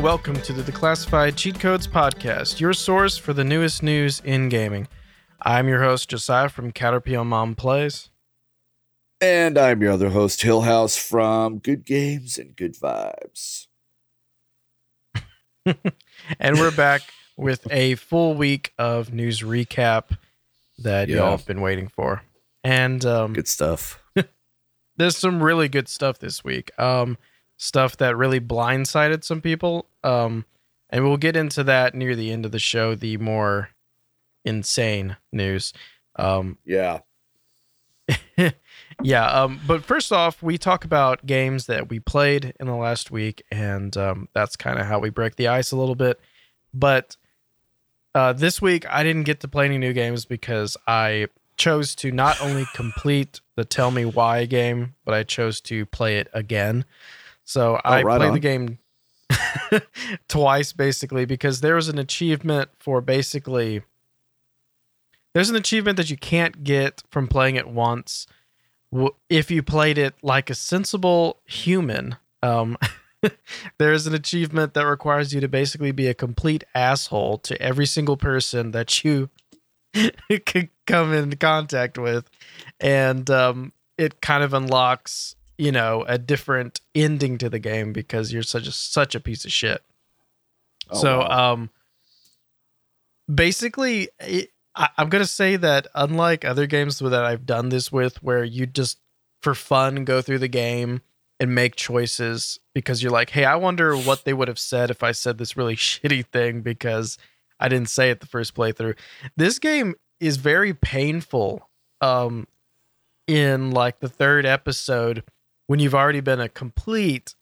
And welcome to the Declassified Cheat Codes Podcast, your source for the newest news in gaming. I'm your host, Josiah from Caterpillar Mom Plays. And I'm your other host, Hillhouse from Good Games and Good Vibes. and we're back with a full week of news recap that Yeah. y'all have been waiting for. And um, Good stuff. there's some really good stuff this week. Um, stuff that really blindsided some people. Um, and we'll get into that near the end of the show. The more insane news. Um, Yeah. yeah. Um, but first off, we talk about games that we played in the last week, and um, that's kind of how we break the ice a little bit. But uh, this week, I didn't get to play any new games because I chose to not only complete the Tell Me Why game, but I chose to play it again. So I right played on. the game twice basically because there was an achievement for basically there's an achievement that you can't get from playing it once if you played it like a sensible human um there's an achievement that requires you to basically be a complete asshole to every single person that you could come in contact with and um it kind of unlocks you know a different ending to the game because you're such a such a piece of shit Oh, so wow. um basically it, I, i'm gonna say that unlike other games that i've done this with where you just for fun go through the game and make choices because you're like hey i wonder what they would have said if i said this really shitty thing because i didn't say it the first playthrough this game is very painful um in like the third episode when you've already been a complete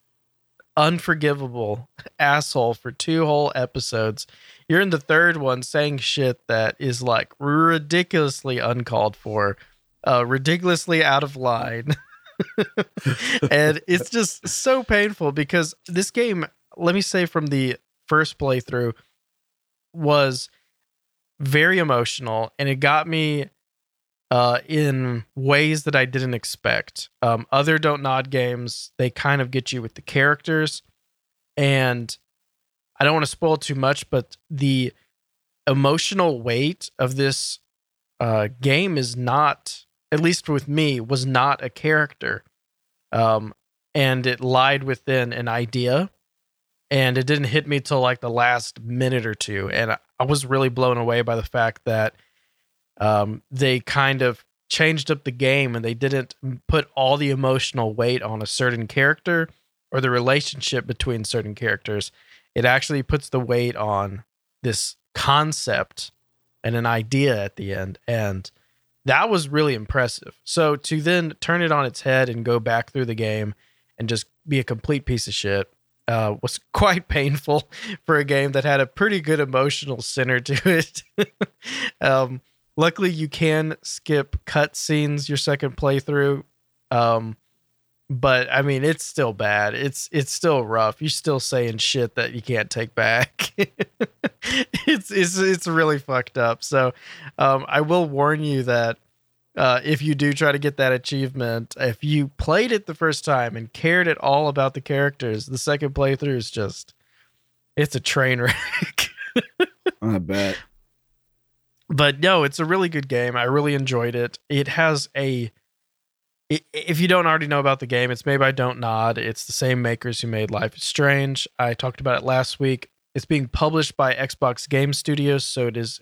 unforgivable asshole for two whole episodes. You're in the third one saying shit that is like ridiculously uncalled for, uh, ridiculously out of line. and it's just so painful because this game, let me say from the first playthrough, was very emotional and it got me uh, in ways that I didn't expect. Um, other Don't Nod games, they kind of get you with the characters. And I don't want to spoil too much, but the emotional weight of this uh, game is not, at least with me, was not a character. Um, and it lied within an idea. And it didn't hit me till like the last minute or two. And I, I was really blown away by the fact that um, they kind of changed up the game and they didn't put all the emotional weight on a certain character or the relationship between certain characters. It actually puts the weight on this concept and an idea at the end. And that was really impressive. So to then turn it on its head and go back through the game and just be a complete piece of shit uh, was quite painful for a game that had a pretty good emotional center to it. um, luckily, you can skip cutscenes your second playthrough. Um, but I mean, it's still bad. It's it's still rough. You're still saying shit that you can't take back. it's it's it's really fucked up. So, um, I will warn you that uh, if you do try to get that achievement, if you played it the first time and cared at all about the characters, the second playthrough is just it's a train wreck. I bet. But no, it's a really good game. I really enjoyed it. It has a if you don't already know about the game, it's made by Don't Nod. It's the same makers who made Life is Strange. I talked about it last week. It's being published by Xbox Game Studios, so it is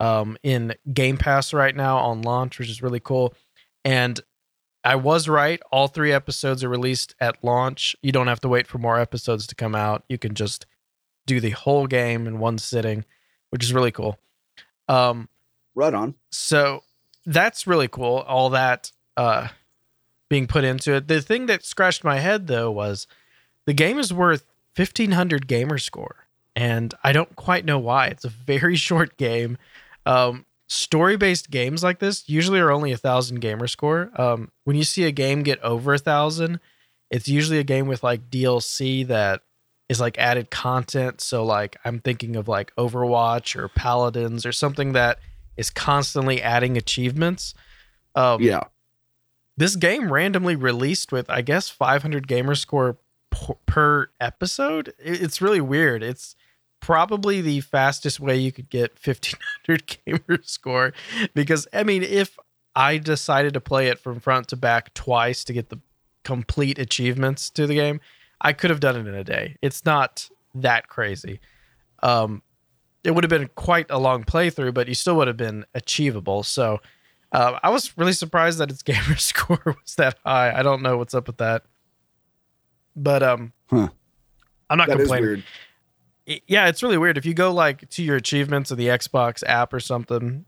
um, in Game Pass right now on launch, which is really cool. And I was right. All three episodes are released at launch. You don't have to wait for more episodes to come out. You can just do the whole game in one sitting, which is really cool. Um, Right on. so that's really cool. All that uh, being put into it. The thing that scratched my head though was the game is worth fifteen hundred gamer score, and I don't quite know why. It's a very short game. Um, story based games like this usually are only a thousand gamer score. Um, when you see a game get over a thousand, it's usually a game with like DLC that is like added content. So like I'm thinking of like Overwatch or Paladins or something that is constantly adding achievements. Um, Yeah. This game randomly released with I guess 500 gamer score per, per episode. It's really weird. It's probably the fastest way you could get 1500 gamer score because I mean if I decided to play it from front to back twice to get the complete achievements to the game, I could have done it in a day. It's not that crazy. Um, it would have been quite a long playthrough, but you still would have been achievable. So uh, I was really surprised that its gamer score was that high. I don't know what's up with that, but um, Huh. I'm not That is complaining. weird. It- yeah, it's really weird. If you go like to your achievements of the Xbox app or something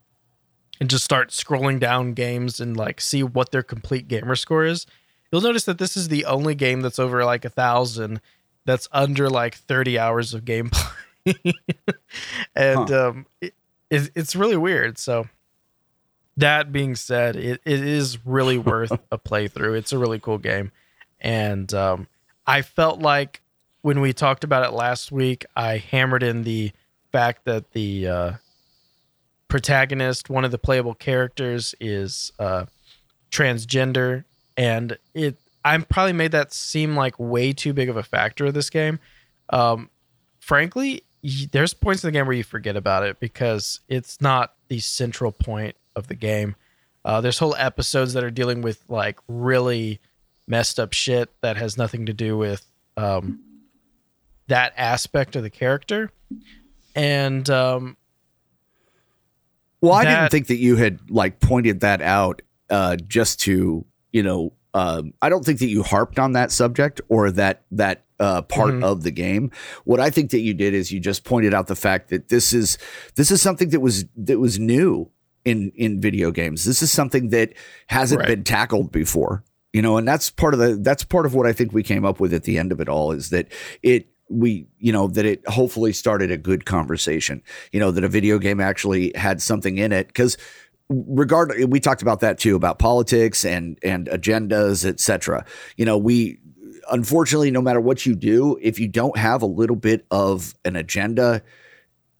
and just start scrolling down games and like see what their complete gamer score is, you'll notice that this is the only game that's over like a thousand that's under like 30 hours of gameplay. and um it, it, it's really weird. So that being said, it, it is really worth a playthrough. It's a really cool game. And um I felt like when we talked about it last week, I hammered in the fact that the uh, protagonist, one of the playable characters, is uh, transgender, and it. I probably made that seem like way too big of a factor of this game. Um, frankly, there's points in the game where you forget about it because it's not the central point of the game. Uh, there's whole episodes that are dealing with like really messed up shit that has nothing to do with um, that aspect of the character. And um, Well, I that- didn't think that you had like pointed that out uh, just to you know. Um, I don't think that you harped on that subject or that that uh, part Mhm. of the game. What I think that you did is you just pointed out the fact that this is this is something that was that was new in in video games. This is something that hasn't Right. been tackled before. You know, and that's part of the that's part of what I think we came up with at the end of it all is that it we you know that it hopefully started a good conversation you know that a video game actually had something in it because regard we talked about that too about politics and and agendas etc you know we unfortunately no matter what you do if you don't have a little bit of an agenda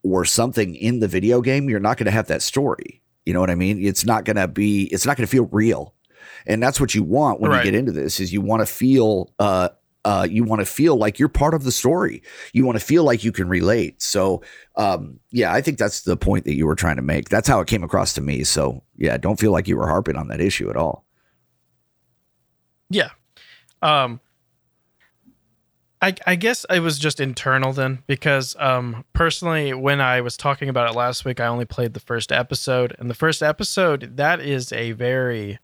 or something in the video game you're not going to have that story. You know what i mean? It's not going to be it's not going to feel real. And that's what you want when Right. you get into this is you want to feel uh uh, you want to feel like you're part of the story. You want to feel like you can relate. So, um, yeah, I think that's the point that you were trying to make. That's how it came across to me. So, yeah, don't feel like you were harping on that issue at all. Yeah. Um I I guess it was just internal then because um personally when I was talking about it last week I only played the first episode and the first episode that is a very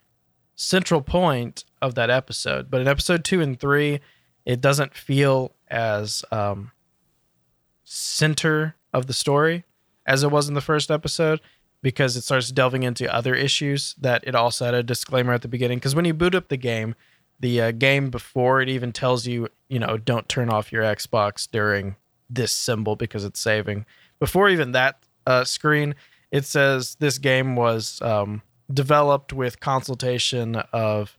central point of that episode but in episode 2 and 3 it doesn't feel as um center of the story as it was in the first episode because it starts delving into other issues that it also had a disclaimer at the beginning because when you boot up the game the uh, game before it even tells you you know don't turn off your xbox during this symbol because it's saving before even that uh, screen it says this game was um, developed with consultation of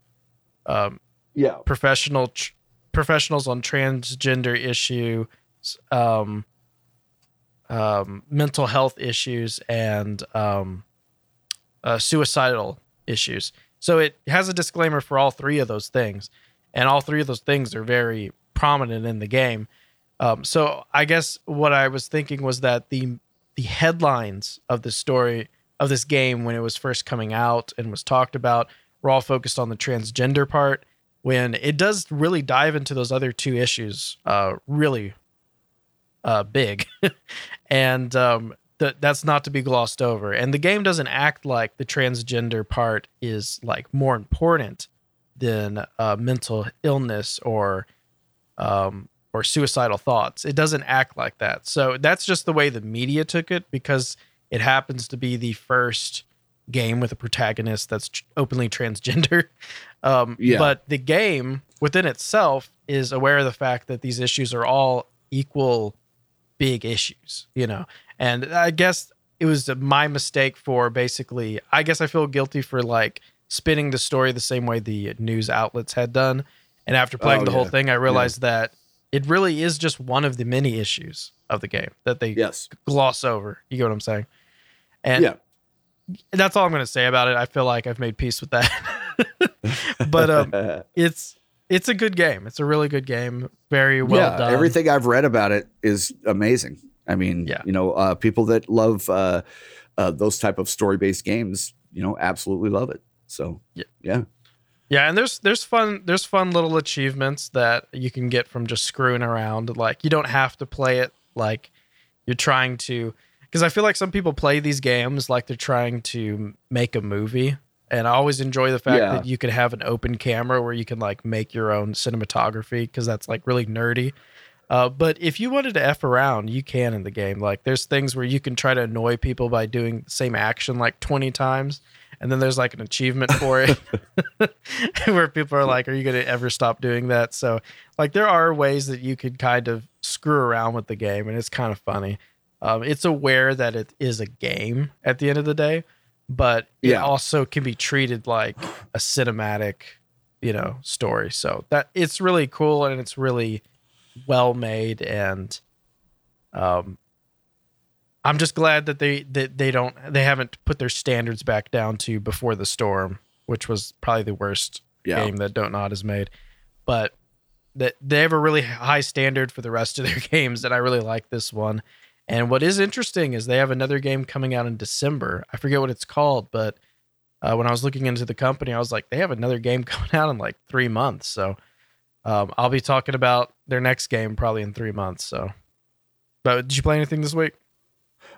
um, Yeah. professional tr- professionals on transgender issues, um, um, mental health issues, and um, uh, suicidal issues. So it has a disclaimer for all three of those things, and all three of those things are very prominent in the game. Um, so I guess what I was thinking was that the the headlines of the story of this game when it was first coming out and was talked about were all focused on the transgender part when it does really dive into those other two issues uh really uh big. And um th- that's not to be glossed over. And the game doesn't act like the transgender part is like more important than uh mental illness or um or suicidal thoughts. It doesn't act like that. So that's just the way the media took it because it happens to be the first game with a protagonist that's openly transgender um, Yeah. but the game within itself is aware of the fact that these issues are all equal big issues, you know. And I guess it was my mistake for basically. I guess I feel guilty for like spinning the story the same way the news outlets had done. And after playing Oh, the whole thing, I realized that it really is just one of the many issues of the game that they Yes. gloss over. You get what I'm saying? And Yeah. That's all I'm going to say about it. I feel like I've made peace with that. but um, it's it's a good game. It's a really good game. Very well yeah, done. everything I've read about it is amazing. I mean, Yeah. you know, uh, people that love uh, uh, those type of story based games, you know, absolutely love it. So Yeah. yeah, Yeah, and there's there's fun there's fun little achievements that you can get from just screwing around. Like you don't have to play it like you're trying to because I feel like some people play these games like they're trying to make a movie. And I always enjoy the fact Yeah. that you can have an open camera where you can like make your own cinematography because that's like really nerdy. Uh, but if you wanted to f around, you can in the game. Like there's things where you can try to annoy people by doing the same action like 20 times, and then there's like an achievement for it where people are like, "Are you going to ever stop doing that?" So like there are ways that you could kind of screw around with the game, and it's kind of funny. Um, it's aware that it is a game at the end of the day, but it also can be treated like a cinematic, you know, story. So that it's really cool and it's really well made and um I'm just glad that they that they don't they haven't put their standards back down to before the storm, which was probably the worst yeah, game that Don't Nod has made. But that they have a really high standard for the rest of their games, and I really like this one. And what is interesting is they have another game coming out in December. I forget what it's called, but uh, when I was looking into the company, I was like, they have another game coming out in like three months. So um, I'll be talking about their next game probably in three months. So, but did you play anything this week?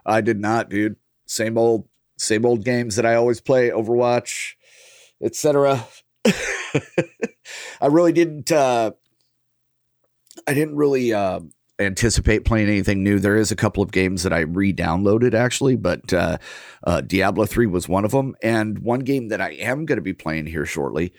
I did not, dude. Same old, same old games that I always play, Overwatch, etc. I really didn't. Uh, I didn't really uh, anticipate playing anything new. There is a couple of games that I re-downloaded actually, but uh, uh, Diablo three was one of them, and one game that I am going to be playing here shortly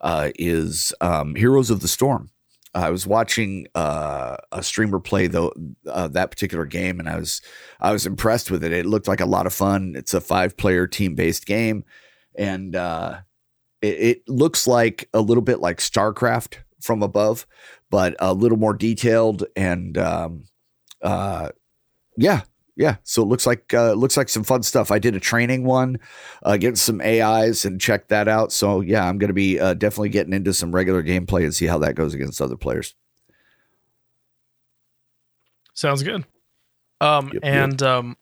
uh, is um, Heroes of the Storm. I was watching uh, a streamer play though that particular game, and I was I was impressed with it. It looked like a lot of fun. It's a five player team based game, and uh, it, it looks like a little bit like StarCraft from above, but a little more detailed and um, uh, yeah, yeah. So it looks like uh, looks like some fun stuff. I did a training one, uh, getting some AIs and checked that out. So yeah, I'm going to be uh, definitely getting into some regular gameplay and see how that goes against other players. Sounds good. Um, Yep, yep. and um,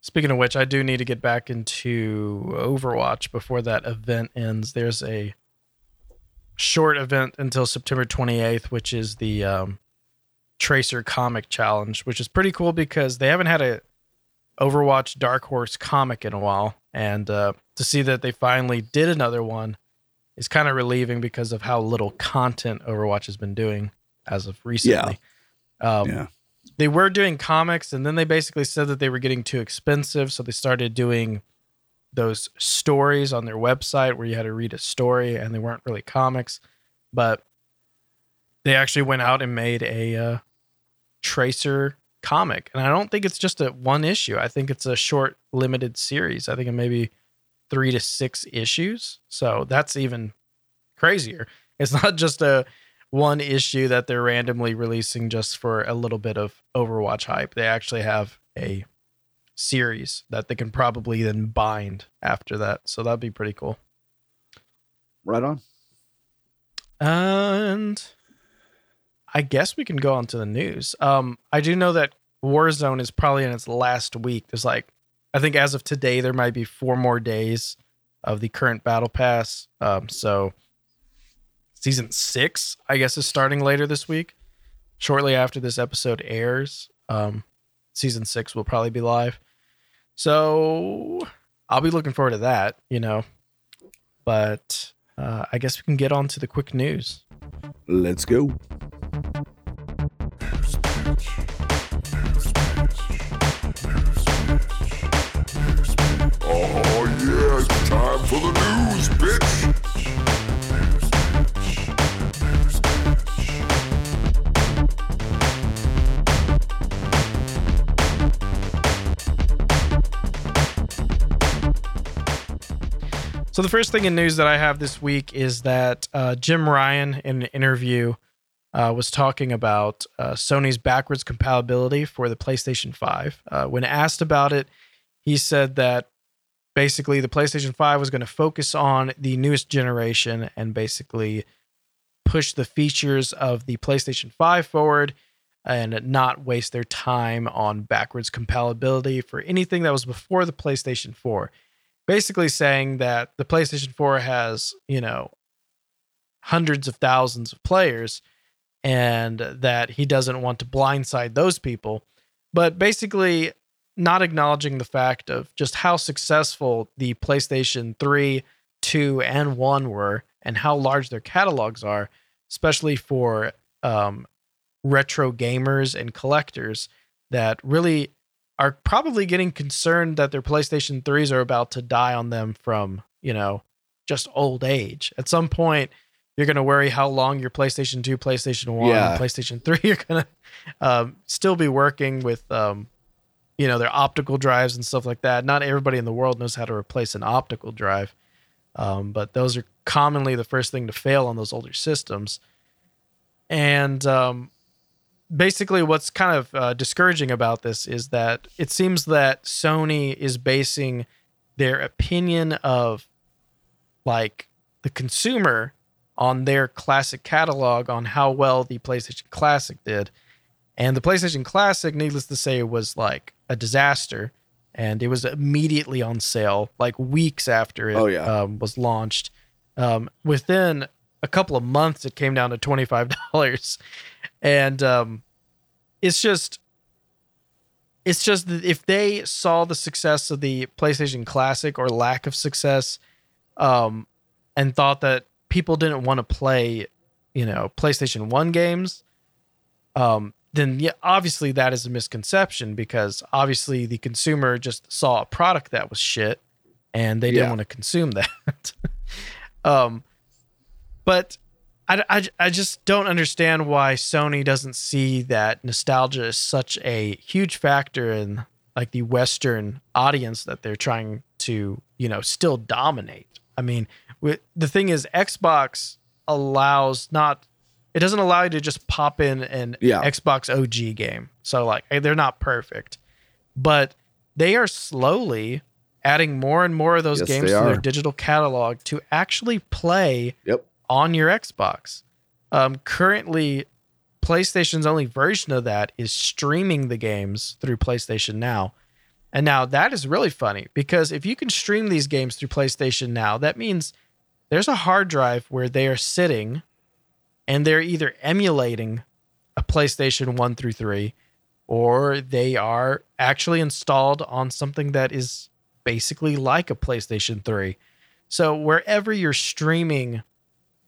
speaking of which, I do need to get back into Overwatch before that event ends. There's a short event until September 28th, which is the um, Tracer Comic Challenge, which is pretty cool because they haven't had a Overwatch Dark Horse comic in a while, and uh, to see that they finally did another one is kind of relieving because of how little content Overwatch has been doing as of recently. Um, Yeah. they were doing comics and then they basically said that they were getting too expensive so they started doing those stories on their website where you had to read a story and they weren't really comics but they actually went out and made a uh, tracer comic. And i don't think it's just a one issue. I think it's a short limited series. I think it may be three to six issues. So that's even crazier. It's not just a one issue that they're randomly releasing just for a little bit of Overwatch hype. They actually have a series that they can probably then bind after that. So that'd be pretty cool. Right on. And I guess we can go on to the news. Um, I do know that Warzone is probably in its last week. There's like, I think as of today, there might be four more days of the current battle pass. Um, so season six, I guess, is starting later this week. Shortly after this episode airs, um, season six will probably be live. So I'll be looking forward to that, you know. But uh, I guess we can get on to the quick news. Let's go. So the first thing in news that I have this week is that uh, Jim Ryan, in an interview, uh, was talking about uh, Sony's backwards compatibility for the PlayStation 5. Uh, when asked about it, he said that basically the PlayStation 5 was going to focus on the newest generation and basically push the features of the PlayStation 5 forward and not waste their time on backwards compatibility for anything that was before the PlayStation 4. Basically saying that the PlayStation 4 has, you know, hundreds of thousands of players and that he doesn't want to blindside those people. But basically, not acknowledging the fact of just how successful the PlayStation 3, 2, and 1 were and how large their catalogs are, especially for um, retro gamers and collectors that really are probably getting concerned that their PlayStation 3s are about to die on them from, you know, just old age. At some point, you're going to worry how long your PlayStation 2, PlayStation 1, Yeah. PlayStation 3 are going to um, still be working with, um, you know, their optical drives and stuff like that. Not everybody in the world knows how to replace an optical drive, um, but those are commonly the first thing to fail on those older systems. And um, basically, what's kind of uh, discouraging about this is that it seems that Sony is basing their opinion of like the consumer on their classic catalog on how well the PlayStation Classic did. And the PlayStation Classic, needless to say, was like a disaster. And it was immediately on sale, like weeks after it Oh, yeah. um, was launched. Um, within a couple of months, it came down to $25. And um, it's just, it's just that if they saw the success of the PlayStation Classic or lack of success, um, and thought that people didn't want to play, you know, PlayStation One games, um, then yeah, obviously that is a misconception because obviously the consumer just saw a product that was shit, and they didn't Yeah. want to consume that. um, but I, I, I just don't understand why Sony doesn't see that nostalgia is such a huge factor in like the Western audience that they're trying to, you know, still dominate. I mean, with, the thing is, Xbox allows not, it doesn't allow you to just pop in an Yeah. Xbox OG game. So, like, eh, they're not perfect, but they are slowly adding more and more of those Yes, games to their digital catalog to actually play Yep. On your Xbox. Um, currently, PlayStation's only version of that is streaming the games through PlayStation Now. And now that is really funny because if you can stream these games through PlayStation Now, that means there's a hard drive where they are sitting and they're either emulating a PlayStation 1 through 3 or they are actually installed on something that is basically like a PlayStation 3. So wherever you're streaming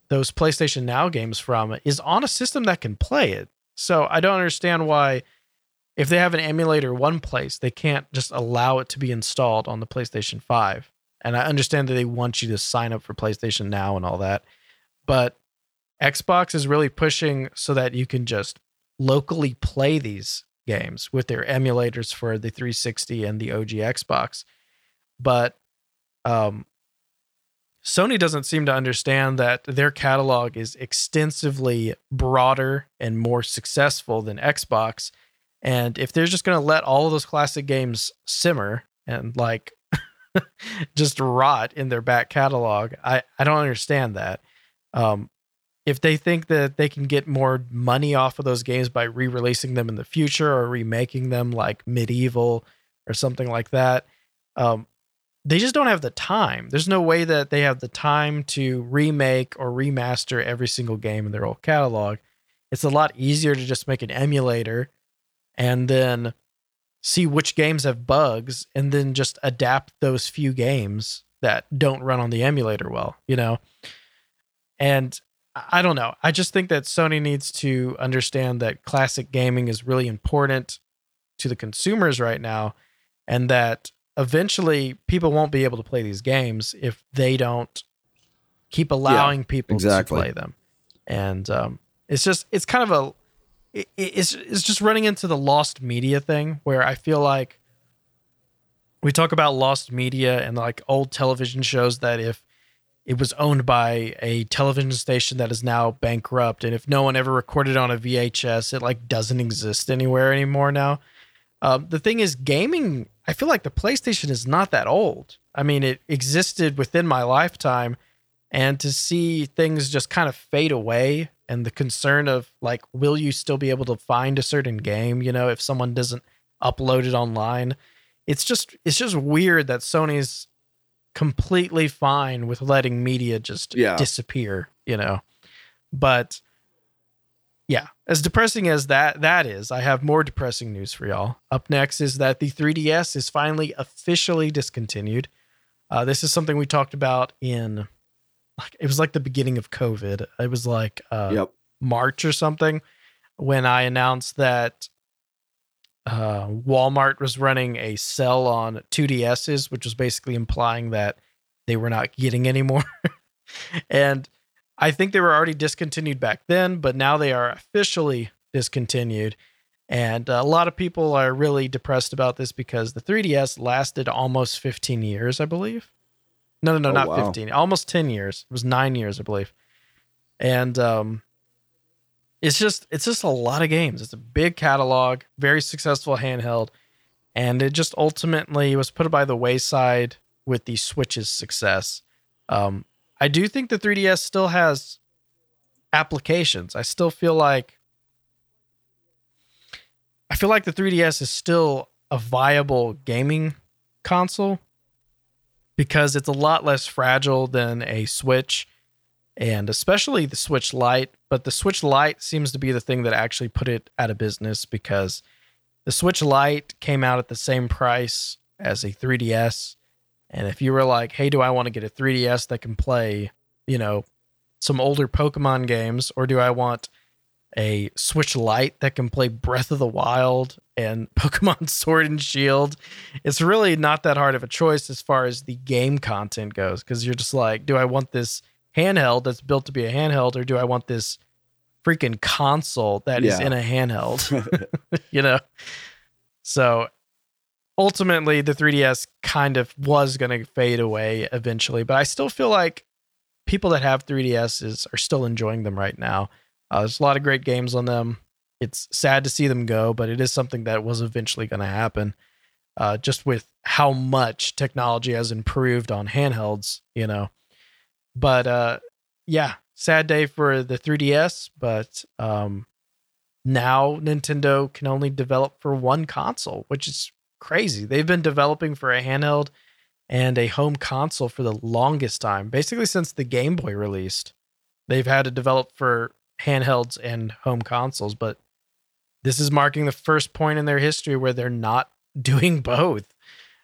those PlayStation Now games from is on a system that can play it. So I don't understand why if they have an emulator one place, they can't just allow it to be installed on the PlayStation 5. And I understand that they want you to sign up for PlayStation Now and all that. But Xbox is really pushing so that you can just locally play these games with their emulators for the 360 and the OG Xbox. But um, Sony doesn't seem to understand that their catalog is extensively broader and more successful than Xbox. And if they're just going to let all of those classic games simmer and like just rot in their back catalog, I, I don't understand that. Um, if they think that they can get more money off of those games by re-releasing them in the future or remaking them like MediEvil or something like that, um, they just don't have the time. There's no way that they have the time to remake or remaster every single game in their old catalog. It's a lot easier to just make an emulator and then see which games have bugs and then just adapt those few games that don't run on the emulator well, you know? And I don't know. I just think that Sony needs to understand that classic gaming is really important to the consumers right now and that eventually people won't be able to play these games if they don't keep allowing people exactly. to play them. And um, it's just it's kind of a it, it's it's just running into the lost media thing where I feel like we talk about lost media and like old television shows that if it was owned by a television station that is now bankrupt and if no one ever recorded on a VHS it like doesn't exist anywhere anymore now. Um, the thing is gaming I feel like the PlayStation is not that old. I mean it existed within my lifetime And to see things just kind of fade away and the concern of like, will you still be able to find a certain game, you know, if someone doesn't upload it online? It's just it's just weird that Sony's completely fine with letting media just Yeah. disappear, you know. But yeah, as depressing as that that is, I have more depressing news for y'all. Up next is that the 3DS is finally officially discontinued. Uh, this is something we talked about in like it was like the beginning of COVID. It was like uh, yep. March or something when I announced that uh, Walmart was running a sell on 2DSs, which was basically implying that they were not getting any more. and I think they were already discontinued back then, but now they are officially discontinued. And a lot of people are really depressed about this because the 3DS lasted almost 15 years, I believe. No, no, no, Oh, not wow. 15. Almost 10 years. It was 9 years, I believe. And um it's just it's just a lot of games. It's a big catalog, very successful handheld, and it just ultimately was put by the wayside with the Switch's success. Um, I do think the 3DS still has applications. I still feel like I feel like the 3DS is still a viable gaming console because it's a lot less fragile than a Switch and especially the Switch Lite. But the Switch Lite seems to be the thing that actually put it out of business because the Switch Lite came out at the same price as a 3DS. And if you were like, hey, do I want to get a 3DS that can play, you know, some older Pokemon games, or do I want a Switch Lite that can play Breath of the Wild and Pokemon Sword and Shield? It's really not that hard of a choice as far as the game content goes, because you're just like, do I want this handheld that's built to be a handheld, or do I want this freaking console that is Yeah. in a handheld? you know? So ultimately, the 3DS kind of was going to fade away eventually, but I still feel like people that have 3DSs are still enjoying them right now. Uh, there's a lot of great games on them. It's sad to see them go, but it is something that was eventually going to happen. Uh, just with how much technology has improved on handhelds, you know. But uh, yeah, sad day for the 3DS. But um, now Nintendo can only develop for one console, which is crazy. They've been developing for a handheld and a home console for the longest time, basically since the Game Boy released. They've had to develop for handhelds and home consoles, but this is marking the first point in their history where they're not doing both.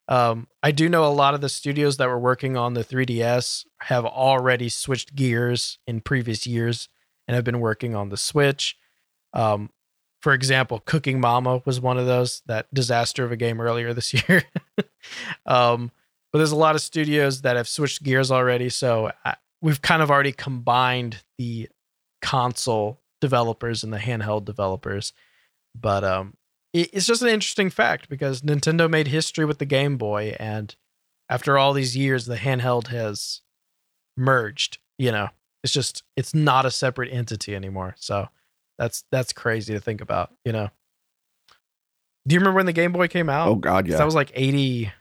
Um, I do know a lot of the studios that were working on the 3DS have already switched gears in previous years and have been working on the Switch. Um, for example, Cooking Mama was one of those, that disaster of a game earlier this year. um, but there's a lot of studios that have switched gears already. So I, we've kind of already combined the console developers and the handheld developers. But um, it, it's just an interesting fact because Nintendo made history with the Game Boy, and after all these years, the handheld has merged. You know, it's just it's not a separate entity anymore. So that's that's crazy to think about. You know. Do you remember when the Game Boy came out? Oh god, yeah. That was like 80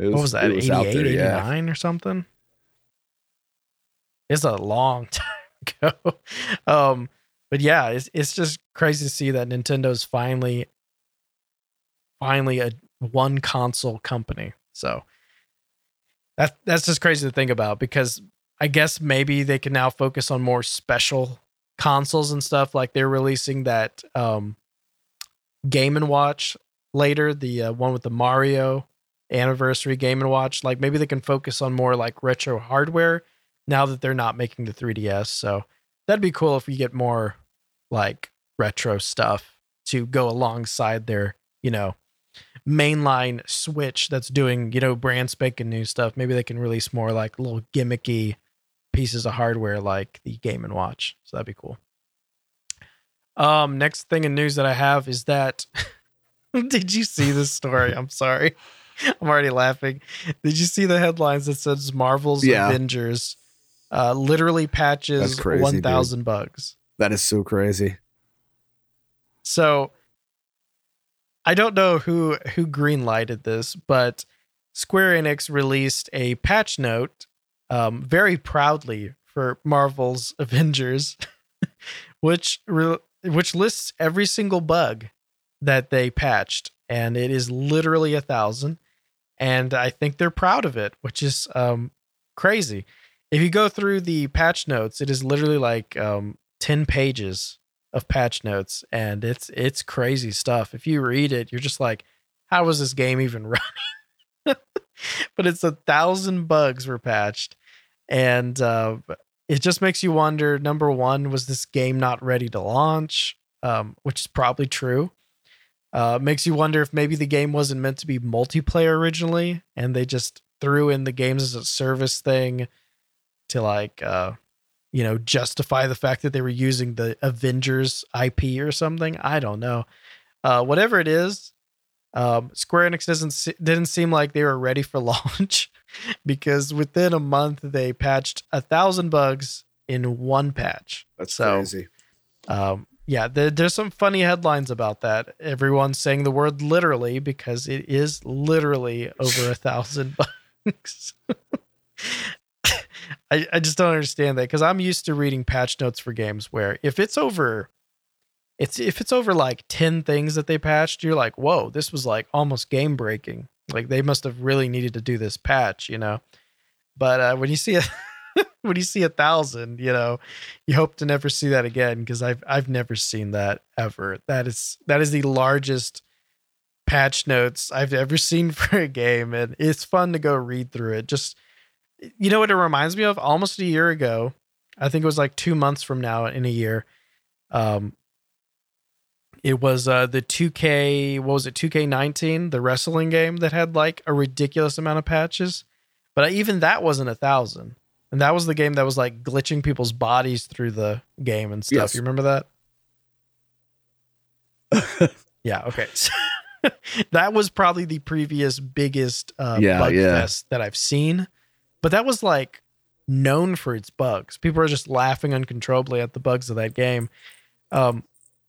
It what was that it was 88 there, yeah. 89 or something it's a long time ago um but yeah it's, it's just crazy to see that nintendo's finally finally a one console company so that that's just crazy to think about because i guess maybe they can now focus on more special consoles and stuff like they're releasing that um game and watch later the uh, one with the mario anniversary game and watch. Like maybe they can focus on more like retro hardware now that they're not making the 3ds so that'd be cool if we get more like retro stuff to go alongside their you know mainline switch that's doing you know brand spanking new stuff. Maybe they can release more like little gimmicky pieces of hardware like the game and watch so that'd be cool um next thing in news that i have is that did you see this story i'm sorry I'm already laughing. Did you see the headlines that says Marvel's Yeah. Avengers uh, literally patches crazy, 1,000 bugs? That is so crazy. So I don't know who who greenlighted this, but Square Enix released a patch note um, very proudly for Marvel's Avengers, which re- which lists every single bug that they patched, and it is literally a thousand. And I think they're proud of it, which is um, crazy. If you go through the patch notes, it is literally like um, ten pages of patch notes, and it's it's crazy stuff. If you read it, you're just like, how was this game even running? but it's a thousand bugs were patched, and uh, it just makes you wonder. Number one, was this game not ready to launch? Um, which is probably true. Uh, makes you wonder if maybe the game wasn't meant to be multiplayer originally, and they just threw in the games as a service thing to like, uh, you know, justify the fact that they were using the Avengers IP or something. I don't know. Uh, whatever it is, um, Square Enix doesn't didn't seem like they were ready for launch because within a month they patched a thousand bugs in one patch. That's So- crazy. Um, yeah, there, there's some funny headlines about that. Everyone's saying the word literally because it is literally over a thousand bugs. I, I just don't understand that because I'm used to reading patch notes for games where if it's over it's if it's over like 10 things that they patched, you're like, whoa, this was like almost game breaking. Like they must have really needed to do this patch, you know. But uh, when you see a when you see a thousand, you know, you hope to never see that again because I've I've never seen that ever. That is that is the largest patch notes I've ever seen for a game, and it's fun to go read through it. Just you know what it reminds me of? Almost a year ago, I think it was like two months from now in a year. Um, it was uh the 2K, what was it, 2K19, the wrestling game that had like a ridiculous amount of patches. But even that wasn't a thousand. And that was the game that was like glitching people's bodies through the game and stuff. Yes. You remember that? yeah, okay. that was probably the previous biggest uh, Yeah, bug yeah. fest that I've seen. But that was like known for its bugs. People are just laughing uncontrollably at the bugs of that game. Um,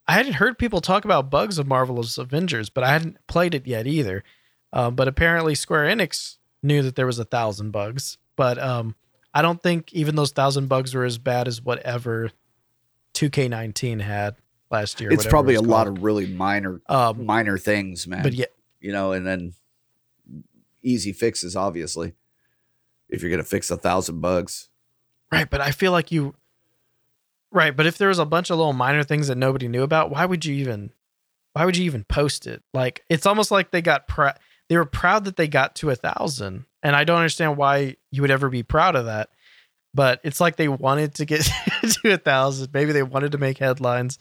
I hadn't heard people talk about bugs of Marvelous Avengers, but I hadn't played it yet either. Um, but apparently, Square Enix knew that there was a thousand bugs, but um, I don't think even those thousand bugs were as bad as whatever 2K19 had last year. It's probably it a was lot of really minor um, minor things, man. but yeah, you know, and then easy fixes, obviously. If you're gonna fix a thousand bugs, Right, but I feel like you Right, but if there was a bunch of little minor things that nobody knew about, why would you even why would you even post it? Like it's almost like they got pr- they were proud that they got to a thousand. And I don't understand why you would ever be proud of that. But it's like they wanted to get to a thousand. Maybe they wanted to make headlines,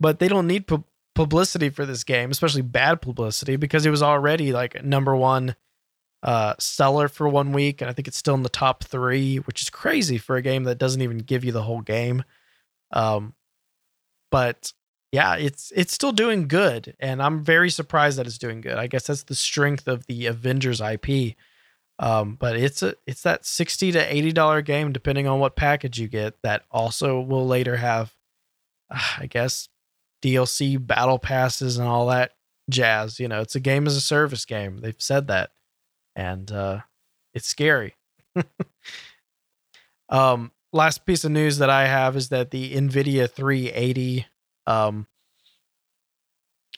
but they don't need pu- publicity for this game, especially bad publicity, because it was already like number one uh, seller for one week, and I think it's still in the top three, which is crazy for a game that doesn't even give you the whole game. Um, but yeah, it's it's still doing good, and I'm very surprised that it's doing good. I guess that's the strength of the Avengers IP. Um, but it's a it's that sixty to eighty dollar game, depending on what package you get. That also will later have, uh, I guess, DLC battle passes and all that jazz. You know, it's a game as a service game. They've said that and uh, it's scary. um, last piece of news that I have is that the Nvidia 380, um,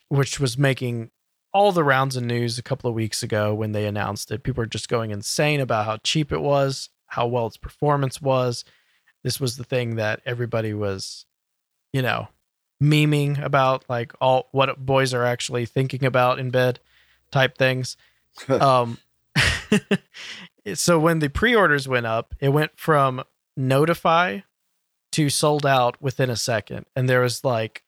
which was making all the rounds of news a couple of weeks ago when they announced it, people were just going insane about how cheap it was, how well its performance was. This was the thing that everybody was, you know, memeing about, like all what boys are actually thinking about in bed, type things. um, so when the pre-orders went up, it went from notify to sold out within a second, and there was like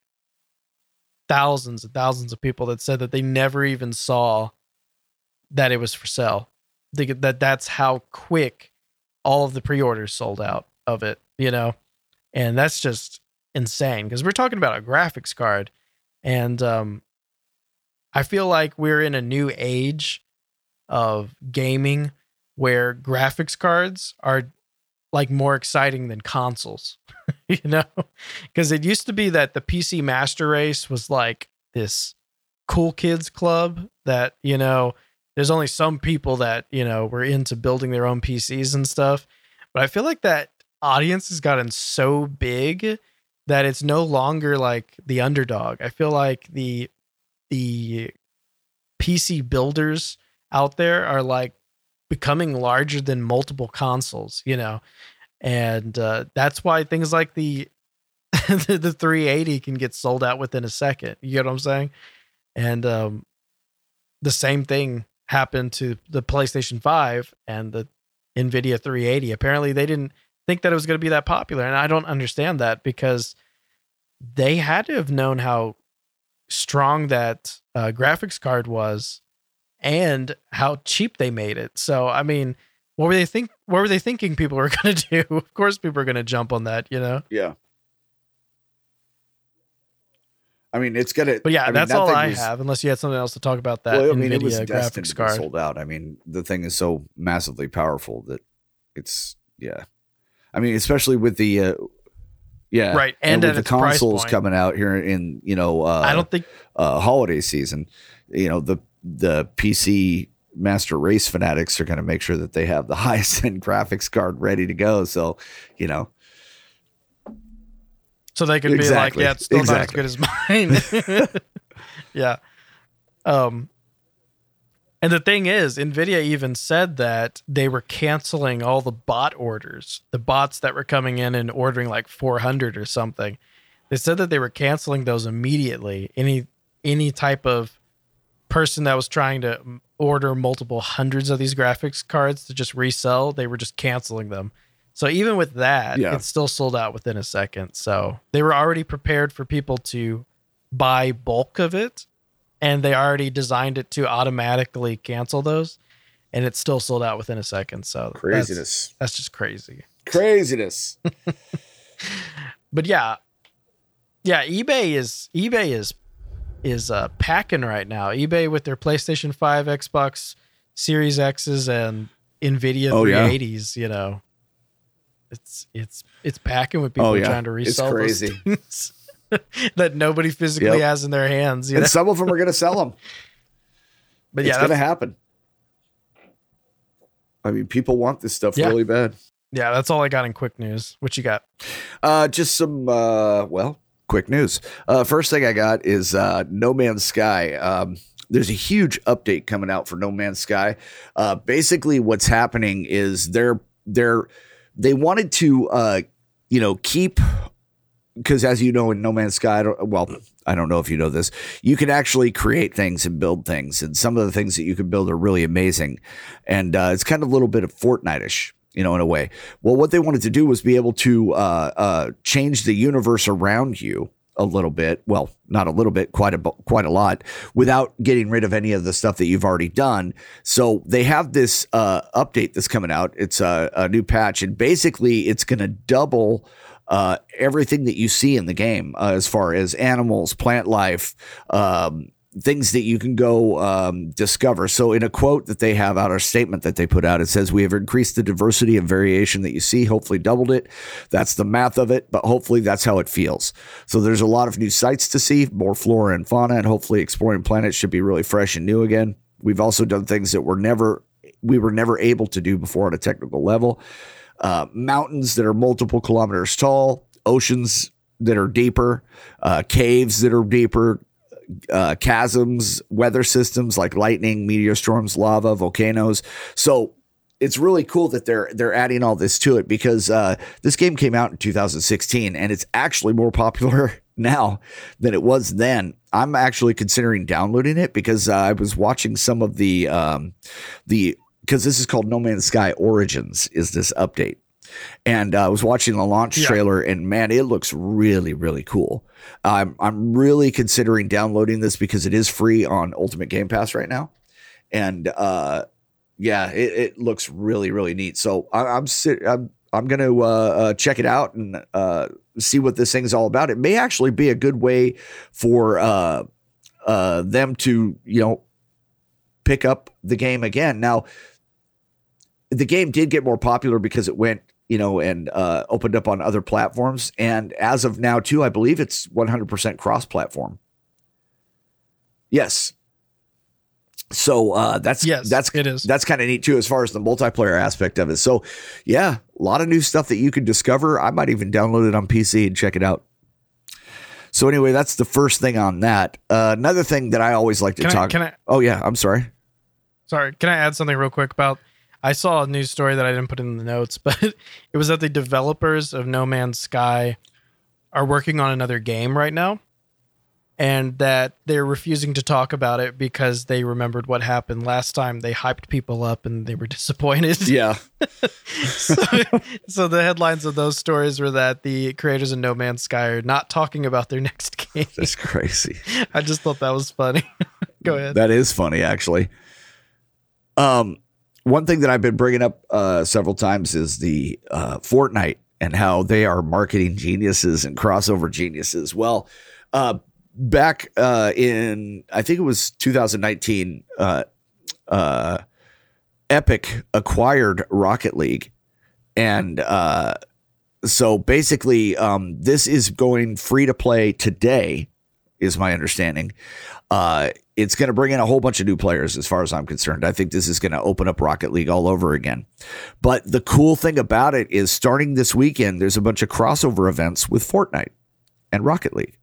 thousands and thousands of people that said that they never even saw that it was for sale. They, that that's how quick all of the pre-orders sold out of it, you know, and that's just insane because we're talking about a graphics card, and um, I feel like we're in a new age of gaming where graphics cards are like more exciting than consoles, you know? Because it used to be that the PC Master Race was like this cool kids club that, you know, there's only some people that, you know, were into building their own PCs and stuff. But I feel like that audience has gotten so big that it's no longer like the underdog. I feel like the the PC builders out there are like becoming larger than multiple consoles, you know. And uh, that's why things like the the, the 380 can get sold out within a second. You get what I'm saying? And um, the same thing happened to the PlayStation 5 and the Nvidia 380. Apparently, they didn't think that it was going to be that popular, and I don't understand that because they had to have known how strong that uh, graphics card was and how cheap they made it. So, I mean, what were they think? What were they thinking people were going to do? Of course, people are going to jump on that, you know. Yeah. I mean, it's gonna. But yeah, I mean, that's that all I was- have. Unless you had something else to talk about that Well, I mean, it was Nvidia destined card. sold out. I mean, the thing is so massively powerful that it's yeah. I mean, especially with the uh, yeah, Right, and with the consoles coming out here in you know uh, I don't think uh, holiday season, you know the the PC master race fanatics are going to make sure that they have the highest end graphics card ready to go. So you know, so. They could Exactly, be like, yeah, it's still exactly. not as good as mine. yeah. Um. And the thing is, Nvidia even said that they were canceling all the bot orders, the bots that were coming in and ordering like 400 or something. They said that they were canceling those immediately. Any any type of person that was trying to order multiple hundreds of these graphics cards to just resell, they were just canceling them. So even with that, Yeah. it's still sold out within a second. So they were already prepared for people to buy bulk of it and they already designed it to automatically cancel those and it's still sold out within a second. So that's- craziness, That's, just crazy. craziness. But yeah. Yeah, eBay is eBay is is uh packing right now. eBay with their PlayStation 5, Xbox Series X's and Nvidia Oh, yeah. you know. It's it's it's packing with people Oh, yeah. trying to It's resell those crazy. things that nobody physically Yep. has in their hands, you know. and some of them are going to sell them. But it's yeah, going to happen. I mean, people want this stuff Yeah. really bad. yeah, that's all I got in quick news. What you got? Uh, just some, uh, well, quick news. Uh, first thing I got is uh, No Man's Sky. Um, there's a huge update coming out for No Man's Sky. Uh, basically, what's happening is they're they're they wanted to, uh, you know, keep because as you know in No Man's Sky, I well, I don't know if you know this, you can actually create things and build things, and some of the things that you can build are really amazing, and uh, it's kind of a little bit of Fortnite-ish, you know, in a way. Well, what they wanted to do was be able to uh, uh, change the universe around you a little bit. Well, not a little bit, quite a quite a lot, without getting rid of any of the stuff that you've already done. So they have this uh, update that's coming out. It's a, a new patch, and basically, it's going to double uh, everything that you see in the game uh, as far as animals, plant life, um, things that you can go um, discover. So, in a quote that they have out, or statement that they put out, it says, We have increased the diversity and variation that you see, hopefully doubled it. That's the math of it, but hopefully that's how it feels. So, there's a lot of new sights to see, more flora and fauna, and hopefully exploring planets should be really fresh and new again. We've also done things that were never we were never able to do before at a technical level uh, mountains that are multiple kilometers tall, oceans that are deeper, uh, caves that are deeper, uh, chasms, weather systems like lightning, meteor storms, lava, volcanoes. So it's really cool that they're they're adding all this to it because uh, this game came out in 2016 and it's actually more popular now than it was then. I'm actually considering downloading it because uh, I was watching some of the um, the because this is called No Man's Sky Origins is this update. And uh, I was watching the launch Yeah. trailer, and man, it looks really, really cool. I'm I'm really considering downloading this because it is free on Ultimate Game Pass right now, and uh, yeah, it, it looks really, really neat. So I, I'm sit, I'm I'm gonna uh, uh, check it out and uh, see what this thing's all about. It may actually be a good way for uh, uh, them to you know pick up the game again. Now, the game did get more popular because it went, you know, and uh, opened up on other platforms. And as of now, too, I believe it's 100% cross platform. Yes. So uh, that's Yes, that's it is. that's kind of neat too as far as the multiplayer aspect of it. So yeah, a lot of new stuff that you can discover. I might even download it on PC and check it out. So anyway, that's the first thing on that. Uh, another thing that I always like to Can I, talk. can I oh yeah, I'm sorry. sorry, can I add something real quick about I saw a news story that I didn't put in the notes, but it was that the developers of No Man's Sky are working on another game right now. And that they're refusing to talk about it because they remembered what happened last time. They hyped people up and they were disappointed. Yeah, so, so the headlines of those stories were that the creators of No Man's Sky are not talking about their next game. that's crazy. I just thought that was funny. Go ahead. That is funny, actually. Um, one thing that I've been bringing up uh, several times is the uh, Fortnite and how they are marketing geniuses and crossover geniuses. Well, uh, back uh, in I think it was 2019, uh, uh, Epic acquired Rocket League, and so basically, um, this is going free to play today, is my understanding. Uh, it's going to bring in a whole bunch of new players, as far as I'm concerned. I think this is going to open up Rocket League all over again. But the cool thing about it is, starting this weekend, there's a bunch of crossover events with Fortnite and Rocket League.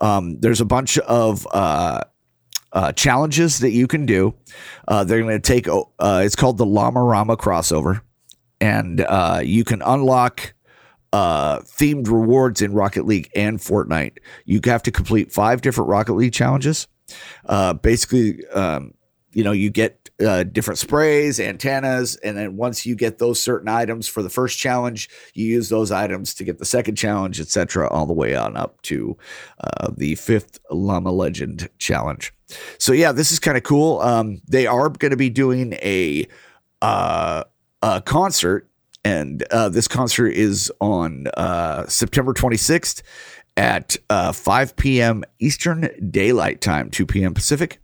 Um, there's a bunch of uh, uh, challenges that you can do. Uh, they're going to take. Uh, it's called the Llama Rama crossover, and uh, you can unlock uh, themed rewards in Rocket League and Fortnite. You have to complete five different Rocket League challenges. Uh, basically, um, you know, you get uh, different sprays, antennas, and then once you get those certain items for the first challenge, you use those items to get the second challenge, etc., all the way on up to uh, the fifth Llama Legend challenge. So yeah, this is kind of cool. Um, they are going to be doing a uh, a concert, and uh, this concert is on uh, September 26th at uh, 5 p.m. Eastern Daylight Time, 2 p.m. Pacific.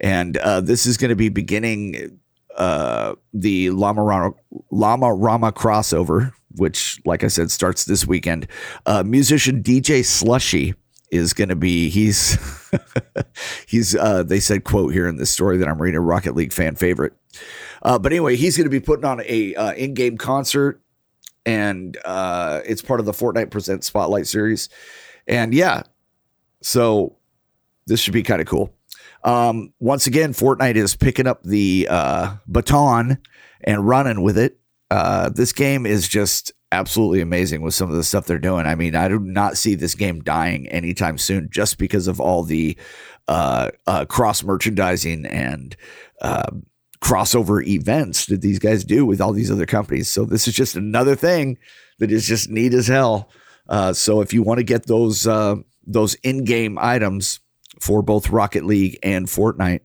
And uh, this is going to be beginning uh, the Llama Rama, Llama Rama crossover, which, like I said, starts this weekend. Uh, musician DJ Slushii is going to be he's he's uh, they said quote here in this story that I'm reading a Rocket League fan favorite. Uh, but anyway, he's going to be putting on a uh, in-game concert, and uh, it's part of the Fortnite Present Spotlight series. And yeah, so this should be kind of cool. Um, once again, Fortnite is picking up the uh, baton and running with it. Uh, this game is just absolutely amazing with some of the stuff they're doing. I mean, I do not see this game dying anytime soon just because of all the uh, cross merchandising and um crossover events that these guys do with all these other companies. So this is just another thing that is just neat as hell. Uh, so if you want to get those uh, those in-game items for both Rocket League and Fortnite,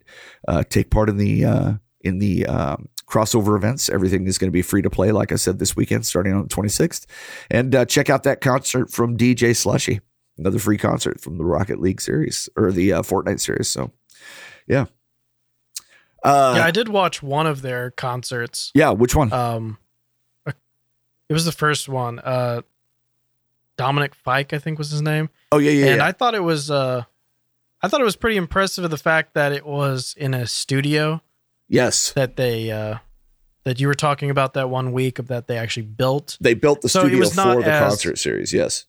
uh, take part in the uh, in the um, crossover events. Everything is going to be free to play, like I said, this weekend, starting on the 26th. And uh, check out that concert from DJ Slushii, another free concert from the Rocket League series or the uh, Fortnite series. So, yeah. Uh, yeah, I did watch one of their concerts. yeah, which one? Um, it was the first one. Uh, Dominic Fike, I think was his name. oh, yeah, yeah, and yeah. I thought it was uh I thought it was pretty impressive of the fact that it was in a studio yes. that they uh that you were talking about that one week of that they actually built. They built the So studio for the as- concert series. Yes.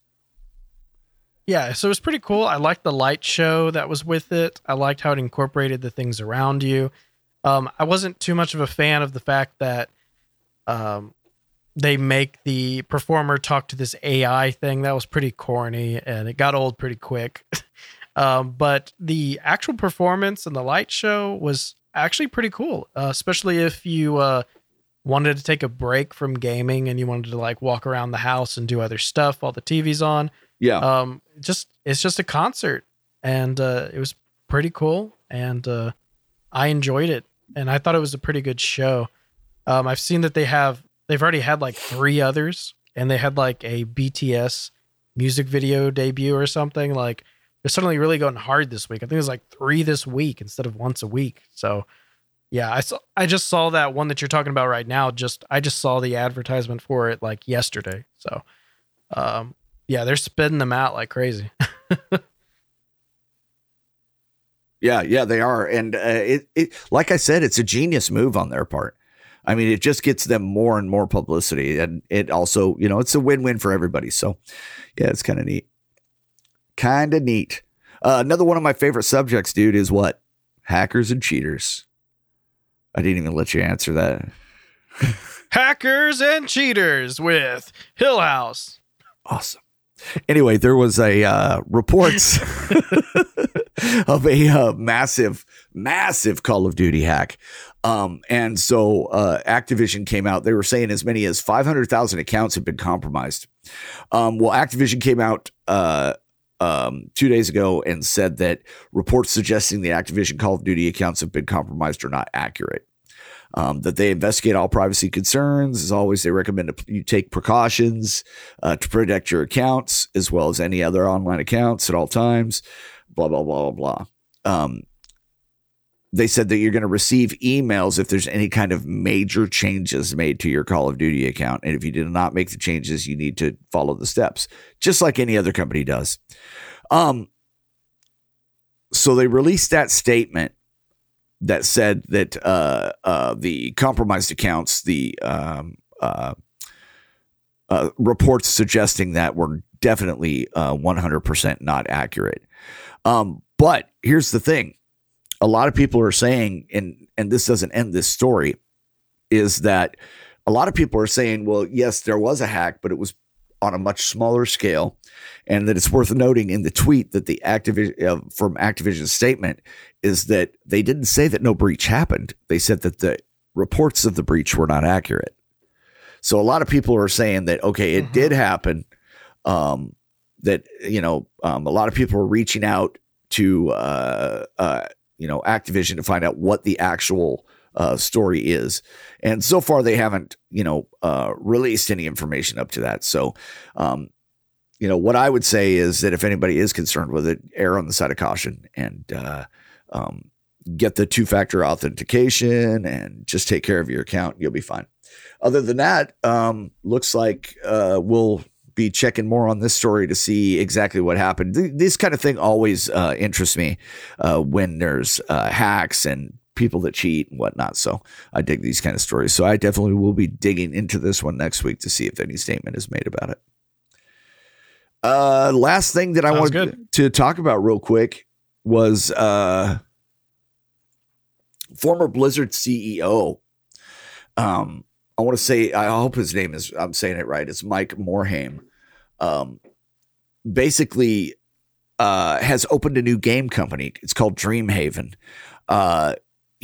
Yeah, so it was pretty cool. I liked the light show that was with it. I liked how it incorporated the things around you. Um, I wasn't too much of a fan of the fact that um, they make the performer talk to this AI thing. That was pretty corny and it got old pretty quick. um, but the actual performance and the light show was actually pretty cool, uh, especially if you uh, wanted to take a break from gaming and you wanted to like walk around the house and do other stuff while the TV's on Yeah. um just it's just a concert and uh it was pretty cool and uh i enjoyed it and i thought it was a pretty good show. Um i've seen that they have they've already had like three others and they had like a bts music video debut or something. Like they're suddenly really going hard this week. I think it was like three this week instead of once a week. So yeah i saw i just saw that one that you're talking about right now. Just i just saw the advertisement for it like yesterday. So um yeah, they're spitting them out like crazy. Yeah, yeah, they are, and uh, it, it, like I said, it's a genius move on their part. I mean, it just gets them more and more publicity, and it also, you know, it's a win-win for everybody. So, yeah, it's kind of neat, kind of neat. Uh, another one of my favorite subjects, dude, is what hackers and cheaters. I didn't even let you answer that. Hackers and cheaters with Hill House. Awesome. Anyway, there was a uh, reports of a uh, massive, massive Call of Duty hack. Um, and so uh, Activision came out. They were saying as many as 500,000 accounts have been compromised. Um, well, Activision came out uh, um, two days ago and said that reports suggesting the Activision Call of Duty accounts have been compromised are not accurate. Um, that they investigate all privacy concerns. As always, they recommend you take precautions uh, to protect your accounts as well as any other online accounts at all times. Blah blah blah blah blah. Um, they said that you're going to receive emails if there's any kind of major changes made to your Call of Duty account. And if you did not make the changes, you need to follow the steps, just like any other company does. Um, so they released that statement that said that uh, uh, the compromised accounts, the um, uh, uh reports suggesting that were definitely 100% uh, not accurate. Um, but here's the thing a lot of people are saying, and and this doesn't end this story, is that a lot of people are saying, well, yes, there was a hack, but it was on a much smaller scale, and that it's worth noting in the tweet that the Activision uh, from Activision's statement is that they didn't say that no breach happened. They said that the reports of the breach were not accurate. So a lot of people are saying that okay, it mm-hmm. did happen. Um, that you know, um, a lot of people are reaching out to uh, uh, you know Activision to find out what the actual uh, story is. And so far, they haven't you know uh, released any information up to that. So, um, you know, what I would say is that if anybody is concerned with it, err on the side of caution and uh, um, get the two factor authentication and just take care of your account. You'll be fine. Other than that, um, looks like uh, we'll be checking more on this story to see exactly what happened. This kind of thing always uh, interests me uh, when there's uh, hacks and people that cheat and whatnot. So I dig these kind of stories. So I definitely will be digging into this one next week to see if any statement is made about it. Uh, last thing that I Sounds wanted good. to talk about real quick was uh, former Blizzard CEO. Um, I want to say, I hope his name is, I'm saying it right. It's Mike Morhaime. Um, basically, uh, has opened a new game company. It's called Dreamhaven. Uh,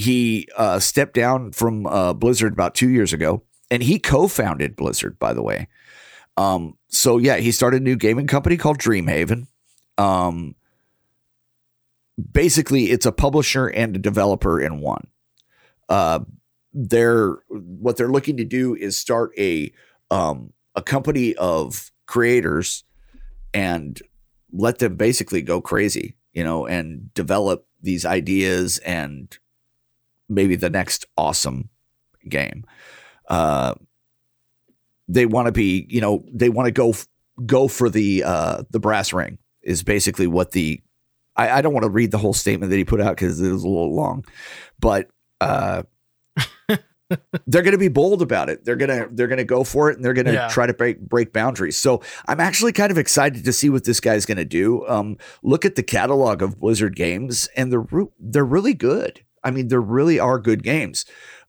he uh, stepped down from uh, Blizzard about two years ago, and he co-founded Blizzard, by the way. Um, so yeah, he started a new gaming company called Dreamhaven. Um, basically, it's a publisher and a developer in one. Uh, they're what they're looking to do is start a um, a company of creators and let them basically go crazy, you know, and develop these ideas and maybe the next awesome game. Uh, they want to be, you know, they want to go go for the uh, the brass ring is basically what the I, I don't want to read the whole statement that he put out because it was a little long, but uh, they're going to be bold about it. They're going to they're going to go for it and they're going to yeah. try to break break boundaries. So I'm actually kind of excited to see what this guy's going to do. Um, look at the catalog of Blizzard games and they're they're really good. I mean, there really are good games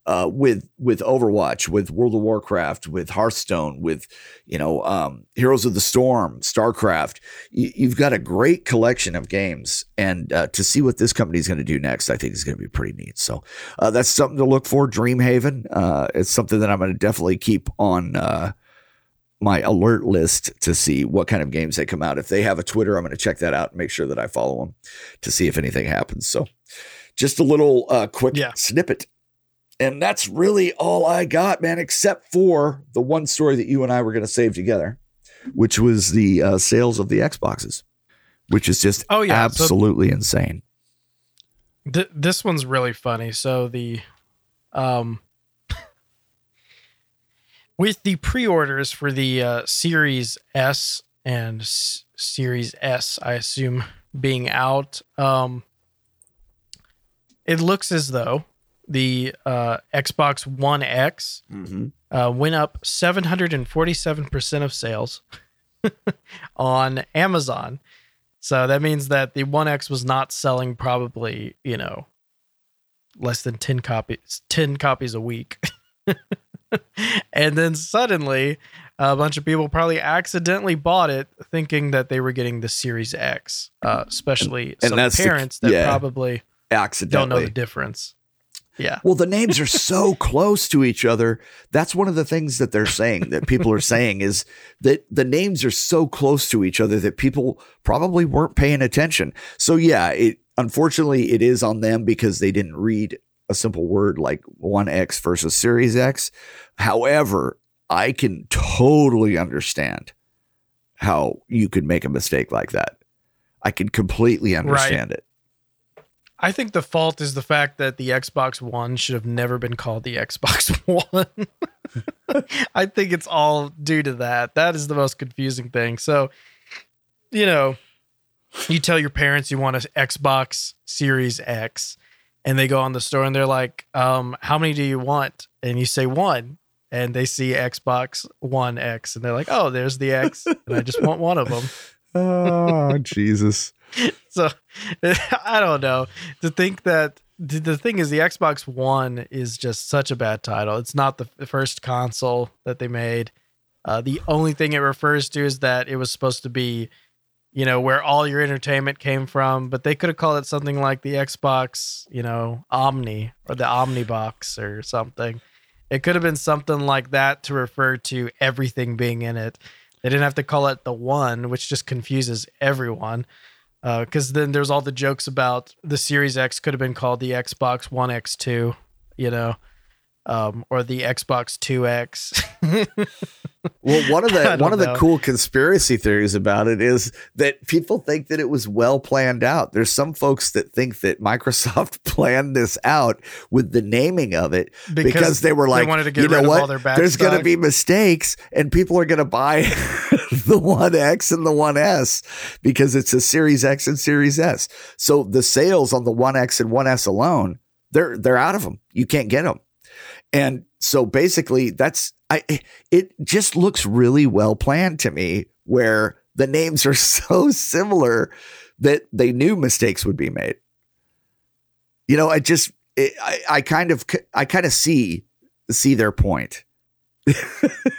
uh, with with Overwatch, with World of Warcraft, with Hearthstone, with you know um, Heroes of the Storm, Starcraft. You, have got a great collection of games, and uh, to see what this company is going to do next, I think is going to be pretty neat. So uh, that's something to look for. Dreamhaven. Uh, it's something that I'm going to definitely keep on uh, my alert list to see what kind of games they come out. If they have a Twitter, I'm going to check that out and make sure that I follow them to see if anything happens. So just a little uh, quick yeah. snippet and that's really all I got, man, except for the one story that you and I were going to save together, which was the uh, sales of the Xboxes, which is just oh, yeah. absolutely so insane. Th- this one's really funny. So the um with the pre-orders for the uh, Series S and S- Series S, I assume being out, um it looks as though the uh, Xbox One X Mm-hmm. uh, went up 747% of sales on Amazon. So that means that the One X was not selling probably, you know, less than 10 copies 10 copies a week. and then suddenly a bunch of people probably accidentally bought it thinking that they were getting the Series X, uh, especially and some that's the- parents that yeah. Probably don't know the difference. Yeah. Well, the names are so close to each other. That's one of the things that they're saying that people are saying is that the names are so close to each other that people probably weren't paying attention. So yeah, it unfortunately it is on them because they didn't read a simple word like 1X versus Series X. However, I can totally understand how you could make a mistake like that. I can completely understand it. I think the fault is the fact that the Xbox One should have never been called the Xbox One. I think it's all due to that. That is the most confusing thing. So, you know, you tell your parents you want an Xbox Series X, and they go on the store and they're like, um, "How many do you want?" And you say one, and they see Xbox One X, and they're like, "Oh, there's the X, and I just want one of them." Oh, Jesus. so I don't know. To think that the, thing is, the Xbox One is just such a bad title. It's not the, the first console that they made. Uh, the only thing it refers to is that it was supposed to be, you know, where all your entertainment came from. But they could have called it something like the Xbox, you know, Omni or the Omnibox or something. It could have been something like that to refer to everything being in it. They didn't have to call it the one, which just confuses everyone. Uh, because then there's all the jokes about the Series X could have been called the Xbox One X2, you know, um, or the Xbox 2X. Well, one of the one of the cool conspiracy theories about it is that people think that it was well planned out. There's some folks that think that Microsoft planned this out with the naming of it because, they were like, get you know what? all their There's going to be mistakes, and people are going to buy the One X and the One S because it's a Series X and Series S. So the sales on the One X and One S alone, they're they're out of them. You can't get them. And so basically that's I it just looks really well planned to me where the names are so similar that they knew mistakes would be made. You know, I just it, I I kind of I kind of see see their point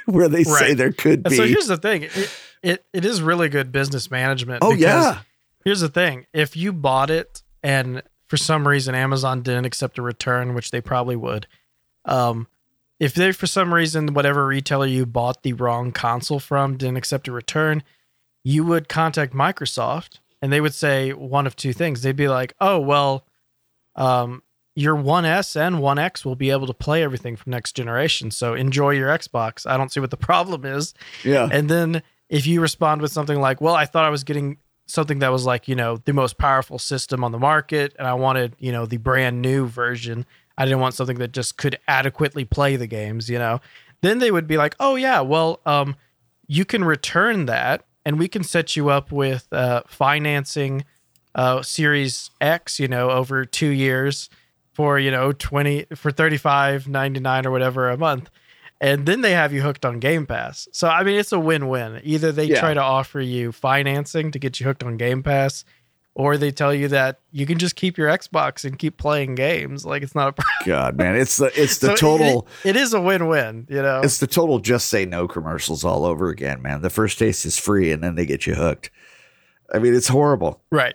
where they say there could And be so here's the thing it, it, it is really good business management. Oh yeah. Here's the thing if you bought it and for some reason Amazon didn't accept a return, which they probably would, um, if they for some reason whatever retailer you bought the wrong console from didn't accept a return, you would contact Microsoft and they would say one of two things. They'd be like, "Oh well, um, your One S and One X will be able to play everything from next generation. So enjoy your Xbox. I don't see what the problem is." Yeah. And then if you respond with something like, "Well, I thought I was getting something that was like, you know, the most powerful system on the market and I wanted, you know, the brand new version. I didn't want something that just could adequately play the games, you know." Then they would be like, "Oh yeah, well, um you can return that and we can set you up with uh financing uh Series X, you know, over 2 years for, you know, 20 for 35.99 or whatever a month." and then they have you hooked on Game Pass. So I mean, it's a win-win. Either they Yeah. try to offer you financing to get you hooked on Game Pass, or they tell you that you can just keep your Xbox and keep playing games. Like it's not a problem. God, man, it's the it's the So it- total it is a win-win. You know, it's the total just say no commercials all over again, man. The first taste is free and then they get you hooked. I mean, it's horrible. right?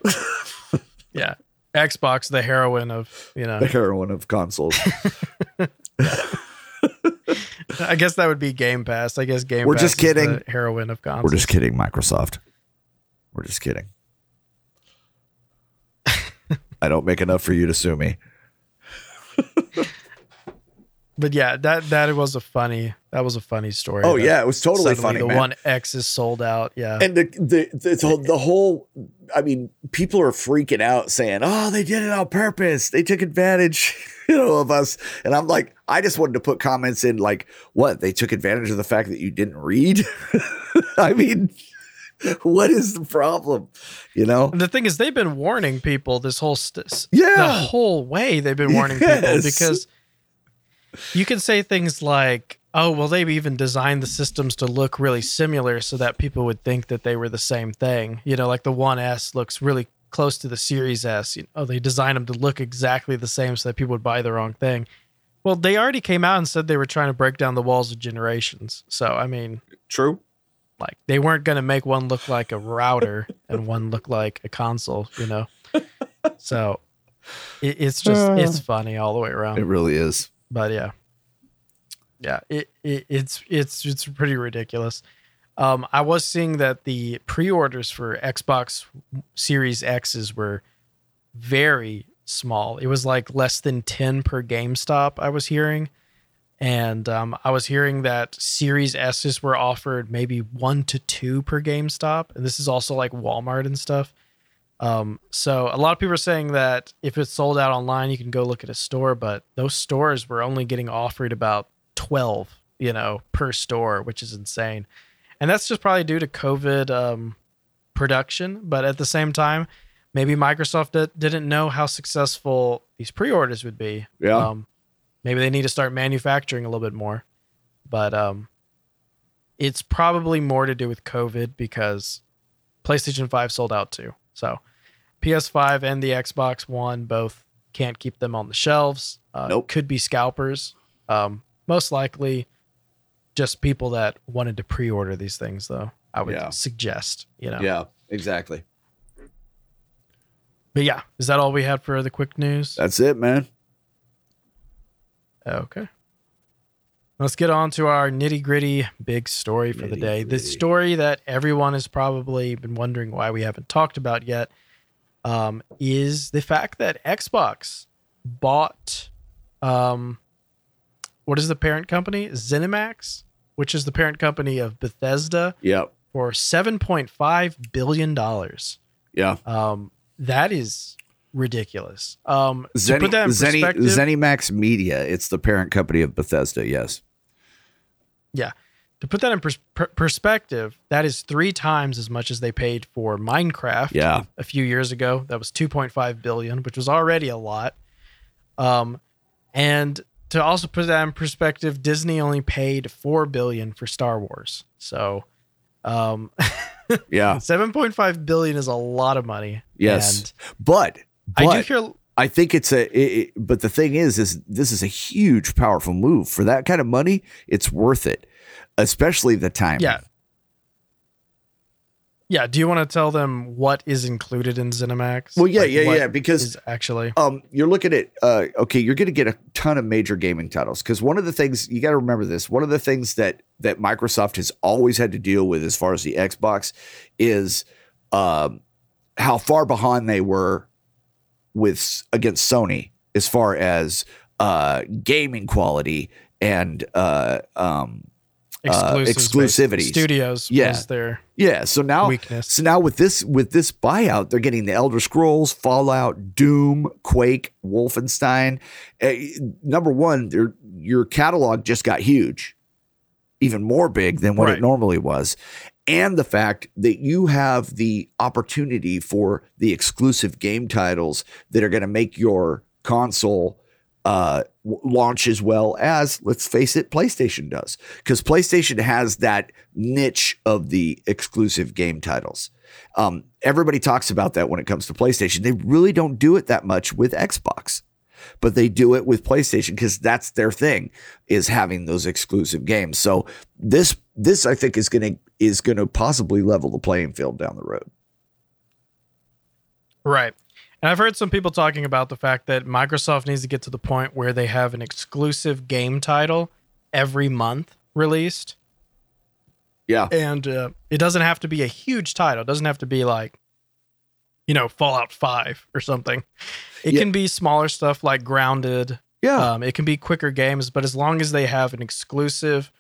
yeah, Xbox, the heroin of you know. The heroin of consoles. I guess that would be Game Pass. I guess Game. We're Pass just kidding. heroin of consoles. We're just kidding, Microsoft. We're just kidding. I don't make enough for you to sue me. But yeah, that that was a funny. That was a funny story. Oh yeah, it was totally funny, The man. one X is sold out. Yeah. and the the the, the the whole I mean, people are freaking out saying, "Oh, they did it on purpose. They took advantage, you know, of us." And I'm like, I just wanted to put comments in like, "What? They took advantage of the fact that you didn't read?" I mean, what is the problem? You know? And the thing is, they've been warning people this whole st- the whole way. They've been warning people because you can say things like, "Oh, well, they've even designed the systems to look really similar so that people would think that they were the same thing." You know, like the One S looks really close to the Series S. You know, they designed them to look exactly the same so that people would buy the wrong thing. Well, they already came out and said they were trying to break down the walls of generations. So, I mean, True. Like they weren't going to make one look like a router and one look like a console, you know. So it, it's just it's funny all the way around. It really is. But yeah, yeah, it, it it's it's it's pretty ridiculous. Um, I was seeing that the pre-orders for Xbox Series X's were very small. It was like less than ten per GameStop. I was hearing. And um, I was hearing that Series S's were offered maybe one to two per GameStop, and this is also like Walmart and stuff. Um, so a lot of people are saying that if it's sold out online, you can go look at a store, but those stores were only getting offered about twelve, you know, per store, which is insane. And that's just probably due to COVID um, production. But at the same time, maybe Microsoft di- didn't know how successful these pre-orders would be. Yeah. Um, maybe they need to start manufacturing a little bit more but um it's probably more to do with covid because playstation 5 sold out too so ps5 and the xbox one both can't keep them on the shelves uh, Nope. could be scalpers um most likely just people that wanted to pre-order these things though i would Yeah. suggest you know Yeah, exactly. but yeah is that all we had for the quick news That's it, man. Okay. Let's get on to our nitty gritty big story for the day. The story that everyone has probably been wondering why we haven't talked about yet um, is the fact that Xbox bought, um, what is the parent company? ZeniMax, which is the parent company of Bethesda, Yep. for $7.5 billion. Yeah. Um, that is ridiculous. Um, to Zenny, put that in Zenny, perspective, ZeniMax Media. It's the parent company of Bethesda. Yes. Yeah. To put that in pers- perspective, that is three times as much as they paid for Minecraft Yeah. a few years ago. That was 2.5 billion, which was already a lot. Um, and to also put that in perspective, Disney only paid 4 billion for Star Wars. So, um, Yeah. 7.5 billion is a lot of money. Yes. And But, but I do hear I think it's a. It, it- but the thing is, is this is a huge, powerful move for that kind of money. It's worth it, especially the time. Yeah. Yeah, do you want to tell them what is included in ZeniMax? Well, yeah, Like, yeah, yeah. Because actually um, you're looking at uh, okay, you're going to get a ton of major gaming titles because one of the things you got to remember this. One of the things that that Microsoft has always had to deal with as far as the Xbox is um, how far behind they were with against Sony as far as uh, gaming quality and uh, um, uh, exclusivity. Studios Yeah. was their yeah. So now weakness. So now with this with this buyout, they're getting the Elder Scrolls, Fallout, Doom, Quake, Wolfenstein. Uh, number one, their your catalog just got huge, even more big than what Right. it normally was, and the fact that you have the opportunity for the exclusive game titles that are going to make your console uh, launch as well as, let's face it, PlayStation does. Because PlayStation has that niche of the exclusive game titles. Um, everybody talks about that when it comes to PlayStation. They really don't do it that much with Xbox, but they do it with PlayStation because that's their thing is having those exclusive games. So this this I think is gonna is gonna possibly level the playing field down the road. right. And I've heard some people talking about the fact that Microsoft needs to get to the point where they have an exclusive game title every month released, Yeah. and uh, it doesn't have to be a huge title. It doesn't have to be like, you know, Fallout Five or something. It Yeah. can be smaller stuff like Grounded. Yeah. Um, it can be quicker games, but as long as they have an exclusive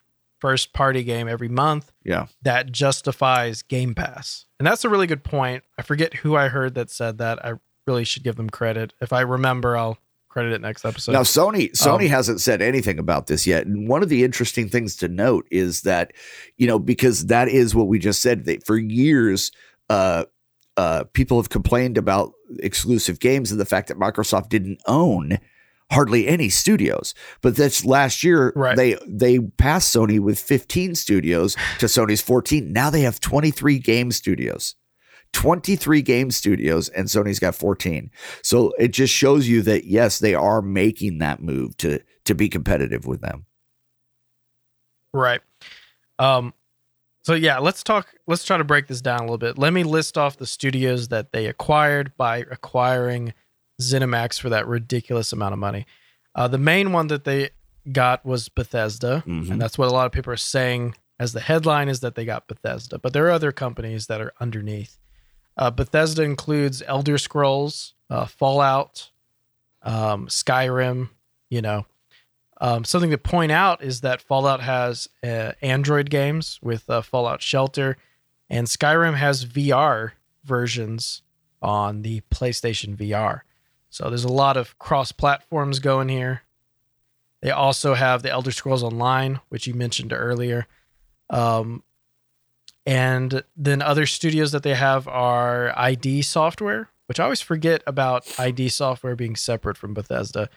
first party game every month, yeah. that justifies Game Pass. And that's a really good point. I forget who I heard that said that. I really should give them credit. If I remember, I'll credit it next episode. Now Sony Sony Um, hasn't said anything about this yet. And one of the interesting things to note is that, you know, because that is what we just said that for years uh uh people have complained about exclusive games and the fact that Microsoft didn't own hardly any studios. But this last year Right. they they passed Sony with 15 studios to Sony's 14. Now they have 23 game studios. 23 game studios and Sony's got 14. So it just shows you that yes, they are making that move to to be competitive with them. Right. Um so yeah, let's talk let's try to break this down a little bit. Let me list off the studios that they acquired by acquiring ZeniMax for that ridiculous amount of money. Uh the main one that they got was Bethesda, Mhm. and that's what a lot of people are saying as the headline is that they got Bethesda, but there are other companies that are underneath. Uh, Bethesda includes Elder Scrolls, uh, Fallout, um, Skyrim, you know, um, something to point out is that Fallout has uh, Android games with uh, Fallout Shelter, and Skyrim has VR versions on the PlayStation VR. So there's a lot of cross platforms going here. They also have the Elder Scrolls Online, which you mentioned earlier. Um, and then other studios that they have are ID Software, which I always forget about ID Software being separate from Bethesda.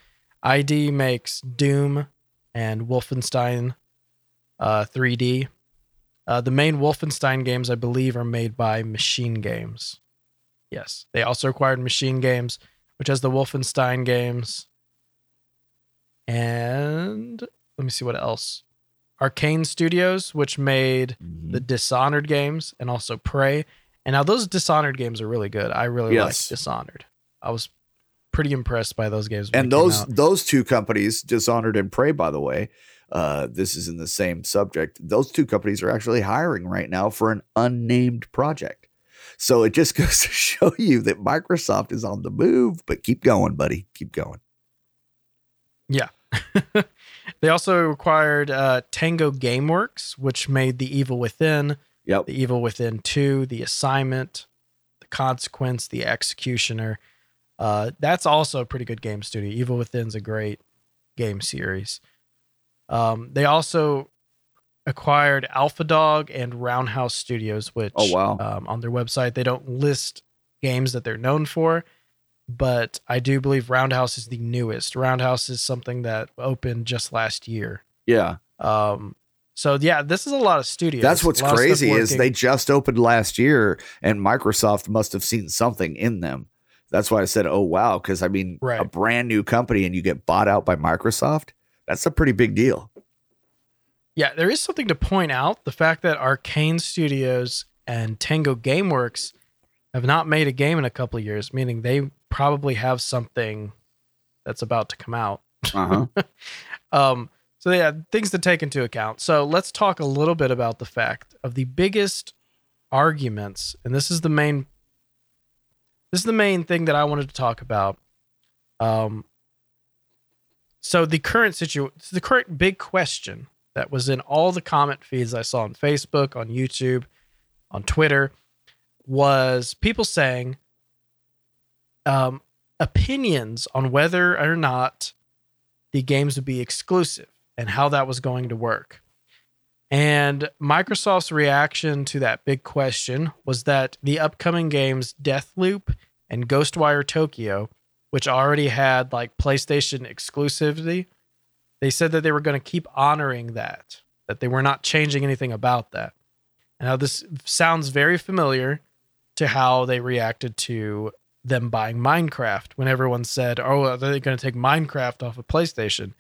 ID makes Doom and Wolfenstein uh, 3D. Uh, the main Wolfenstein games, I believe, are made by Machine Games. Yes, they also acquired Machine Games, which has the Wolfenstein games. And let me see what else. Arcane Studios, which made the Dishonored games and also Prey. And now those Dishonored games are really good. I really Yes. like Dishonored. I was pretty impressed by those games. and those those two companies, Dishonored and Prey, by the way, uh, this is in the same subject. Those two companies are actually hiring right now for an unnamed project. So it just goes to show you that Microsoft is on the move. But keep going, buddy. Keep going. Yeah. they also acquired uh, Tango GameWorks, which made The Evil Within, Yep. The Evil Within 2, The Assignment, The Consequence, The Executioner. Uh, that's also a pretty good game studio. Evil Within's a great game series. Um, they also acquired Alpha Dog and Roundhouse Studios, which Oh, wow. um, on their website they don't list games that they're known for, but I do believe Roundhouse is the newest. Roundhouse is something that opened just last year. Yeah. Um, so yeah, this is a lot of studios. That's what's A lot of stuff crazy is they just opened last year and Microsoft must have seen something in them. That's why I said, "Oh wow," because I mean, Right. a brand new company and you get bought out by Microsoft. That's a pretty big deal. Yeah, there is something to point out. The fact that Arcane Studios and Tango Gameworks have not made a game in a couple of years, meaning they probably have something that's about to come out. Uh huh. Um, so yeah, things to take into account. So let's talk a little bit about the fact of the biggest arguments, and this is the main this is the main thing that I wanted to talk about. Um so the current situation the current big question that was in all the comment feeds I saw on Facebook, on YouTube, on Twitter was people saying um opinions on whether or not the games would be exclusive and how that was going to work. And Microsoft's reaction to that big question was that the upcoming games Deathloop and Ghostwire Tokyo, which already had like PlayStation exclusivity, they said that they were going to keep honoring that, that they were not changing anything about that. Now this sounds very familiar to how they reacted to them buying Minecraft when everyone said, "Oh, are they going to take Minecraft off of PlayStation?"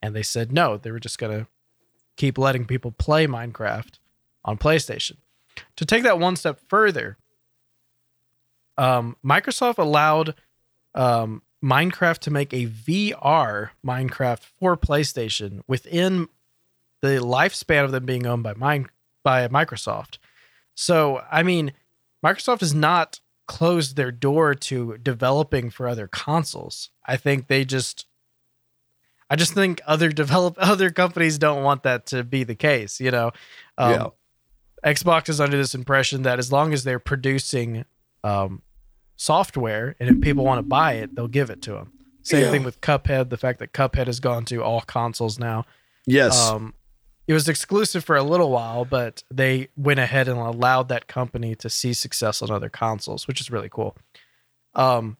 And they said no, they were just going to keep letting people play Minecraft on PlayStation. To take that one step further, um, Microsoft allowed um, Minecraft to make a VR Minecraft for PlayStation within the lifespan of them being owned by Mine by Microsoft. So, I mean, Microsoft has not closed their door to developing for other consoles. I think they just I just think other develop other companies don't want that to be the case, you know. Um, Yeah. Xbox is under this impression that as long as they're producing um, software and if people want to buy it, they'll give it to them. Same Yeah. thing with Cuphead. The fact that Cuphead has gone to all consoles now. Yes. Um, it was exclusive for a little while, but they went ahead and allowed that company to see success on other consoles, which is really cool. Um,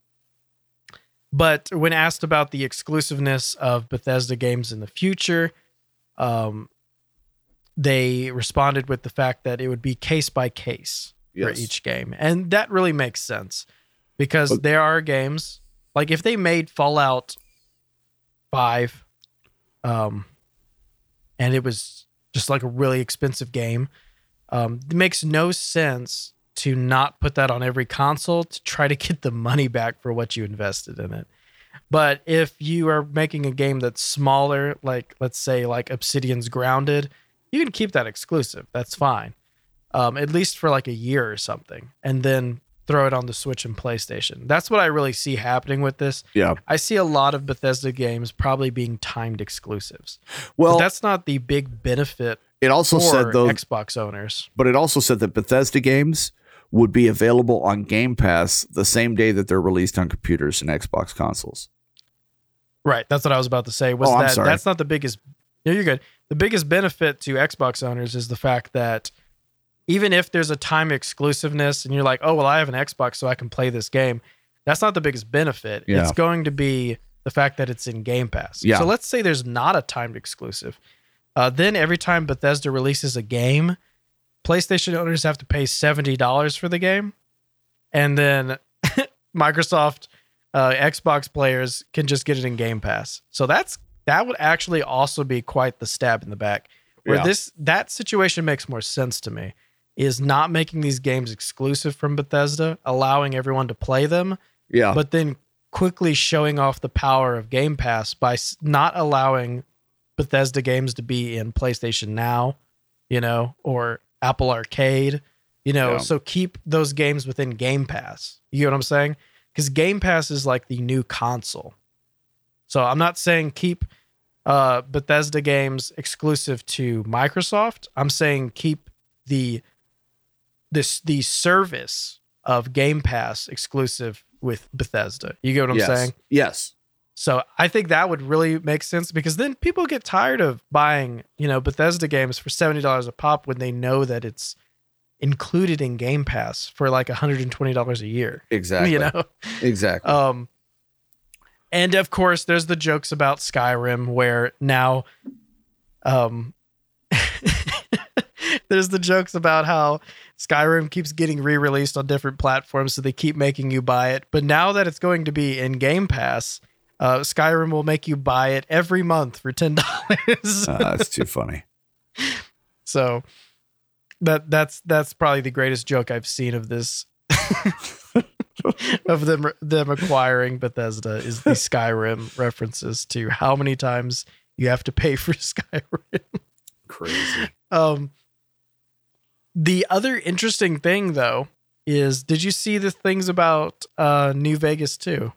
but when asked about the exclusiveness of Bethesda games in the future, um, they responded with the fact that it would be case by case for each game, and that really makes sense because But- there are games like if they made Fallout Five, um, and it was just like a really expensive game. Um, it makes no sense to not put that on every console to try to get the money back for what you invested in it. But if you are making a game that's smaller, like let's say like Obsidian's Grounded, you can keep that exclusive. That's fine, um, at least for like a year or something, and then throw it on the Switch and PlayStation. That's what I really see happening with this. yeah. I see a lot of Bethesda games probably being timed exclusives. Well, but that's not the big benefit it also for said though, Xbox owners. but it also said that Bethesda games would be available on Game Pass the same day that they're released on computers and Xbox consoles. Right. That's what I was about to say. Was Oh, I'm that sorry. that's not the biggest no, you're good. The biggest benefit to Xbox owners is the fact that even if there's a time exclusiveness and you're like, oh well, I have an Xbox so I can play this game, that's not the biggest benefit. Yeah. It's going to be the fact that it's in Game Pass. Yeah. So let's say there's not a timed exclusive. Uh, then every time Bethesda releases a game, PlayStation owners have to pay seventy dollars for the game, and then Microsoft uh, Xbox players can just get it in Game Pass. So that's that would actually also be quite the stab in the back. Where Yeah. this that situation makes more sense to me is not making these games exclusive from Bethesda, allowing everyone to play them, Yeah. but then quickly showing off the power of Game Pass by not allowing Bethesda games to be in PlayStation Now, you know, or Apple Arcade, you know. Yeah. So keep those games within Game Pass. You get what I'm saying? Because Game Pass is like the new console. So I'm not saying keep uh, Bethesda games exclusive to Microsoft. I'm saying keep the this the service of Game Pass exclusive with Bethesda. You get what I'm yes. saying? Yes. So I think that would really make sense because then people get tired of buying, you know, Bethesda games for seventy dollars a pop when they know that it's included in Game Pass for like hundred and twenty dollars a year. Exactly. You know, Exactly. um, and of course, there's the jokes about Skyrim where now, um, there's the jokes about how Skyrim keeps getting re-released on different platforms, so they keep making you buy it. But now that it's going to be in Game Pass, uh, Skyrim will make you buy it every month for ten dollars. Uh, that's too funny. so that that's that's probably the greatest joke I've seen of this. of them them acquiring Bethesda is the Skyrim references to how many times you have to pay for Skyrim. Crazy. Um, the other interesting thing though is, did you see the things about uh, New Vegas too?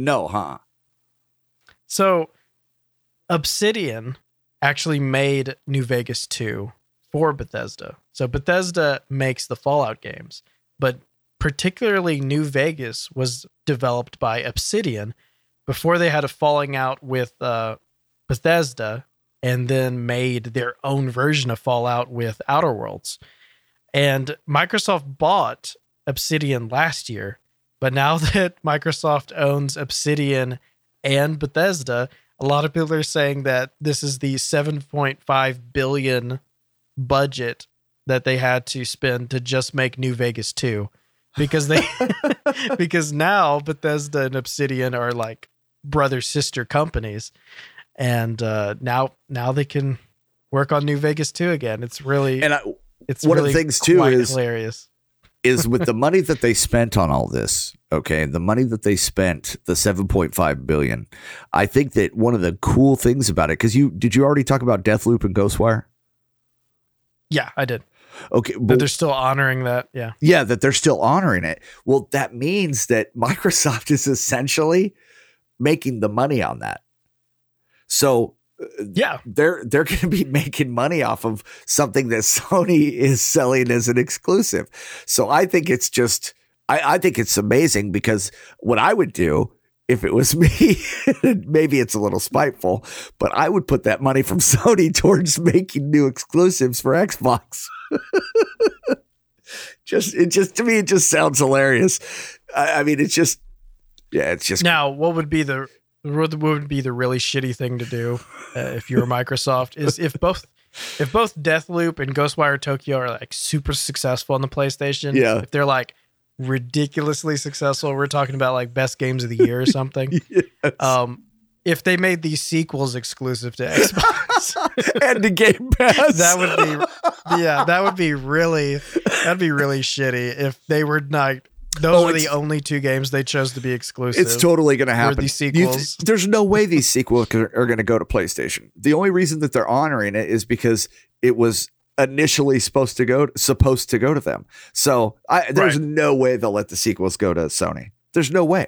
No, huh? So, Obsidian actually made New Vegas 2 for Bethesda. So, Bethesda makes the Fallout games, but particularly New Vegas was developed by Obsidian before they had a falling out with uh, Bethesda and then made their own version of Fallout with Outer Worlds. And Microsoft bought Obsidian last year, but now that Microsoft owns Obsidian and Bethesda, a lot of people are saying that this is the 7.5 billion budget that they had to spend to just make New Vegas 2 because they because now Bethesda and Obsidian are like brother sister companies and uh now now they can work on New Vegas 2 again. It's really And I, it's one of the things, too, is- hilarious. Is with the money that they spent on all this okay the money that they spent the 7.5 billion i think that one of the cool things about it because you did you already talk about deathloop and ghostwire Yeah, I did. okay But but they're still honoring that. Yeah. yeah that they're still honoring it well that means that microsoft is essentially making the money on that so Yeah. they're they're going to be making money off of something that Sony is selling as an exclusive. So I think it's just I, I think it's amazing because what I would do if it was me, maybe it's a little spiteful, but I would put that money from Sony towards making new exclusives for Xbox. just it just to me it just sounds hilarious. I, I mean, it's just yeah, it's just Now, what would be the what would be the really shitty thing to do uh, if you were Microsoft is if both if both Deathloop and Ghostwire Tokyo are like super successful on the PlayStation. Yeah. If they're like ridiculously successful, we're talking about like best games of the year or something. Yes. um, if they made these sequels exclusive to Xbox, and the Game Pass. that would be yeah, that would be really that'd be really shitty if they were not. Those Oh, are the only two games they chose to be exclusive. It's totally going to happen. these You th- there's no way these sequels are, are going to go to PlayStation. The only reason that they're honoring it is because it was initially supposed to go supposed to go to them. So I, there's Right. no way they'll let the sequels go to Sony. There's no way.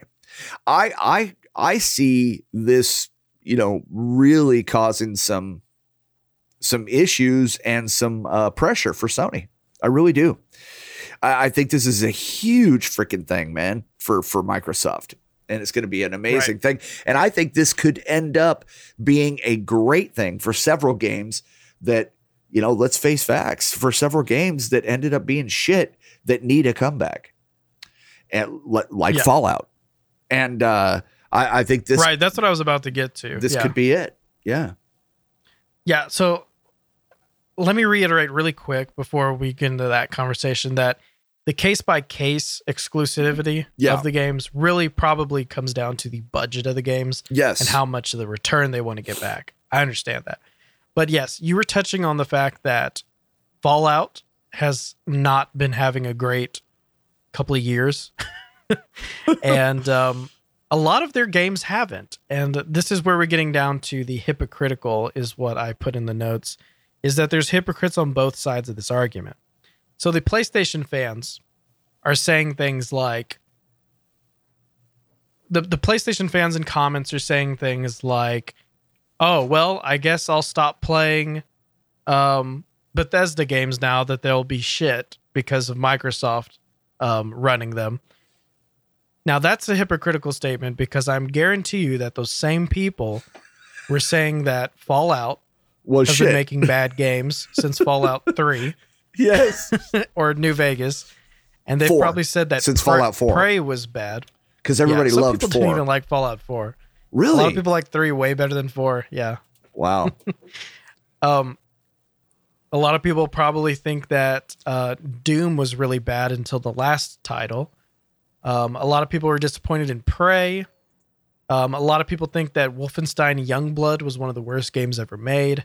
I I I see this, you know, really causing some some issues and some uh, pressure for Sony. I really do. I, I think this is a huge freaking thing, man, for for Microsoft, and it's going to be an amazing thing. And I think this could end up being a great thing for several games that you know. Let's face facts. For several games that ended up being shit that need a comeback, and like Yeah. Fallout, and uh, I, I think this right. That's what I was about to get to. this yeah. could be it. Yeah. Yeah. So let me reiterate really quick before we get into that conversation that the case by case exclusivity Yeah. of the games really probably comes down to the budget of the games Yes. and how much of the return they want to get back. I understand that. But yes, you were touching on the fact that Fallout has not been having a great couple of years. and um, a lot of their games haven't. And this is where we're getting down to the hypocritical, is what I put in the notes, is that there's hypocrites on both sides of this argument. So the PlayStation fans are saying things like, the, the PlayStation fans in comments are saying things like, "Oh well, I guess I'll stop playing um, Bethesda games now that they'll be shit because of Microsoft um, running them." Now that's a hypocritical statement because I'm guarantee you that those same people were saying that Fallout was has shit. been making bad games since Fallout Three yes. or New Vegas, and they've Four. probably said that Since Prey- Fallout 4. Prey was bad. Because everybody yeah, some loved people didn't even like Fallout Four. Really? A lot of people like three way better than four. Yeah. wow. Um, a lot of people probably think that uh, Doom was really bad until the last title. Um, a lot of people were disappointed in Prey. Um, a lot of people think that Wolfenstein Youngblood was one of the worst games ever made.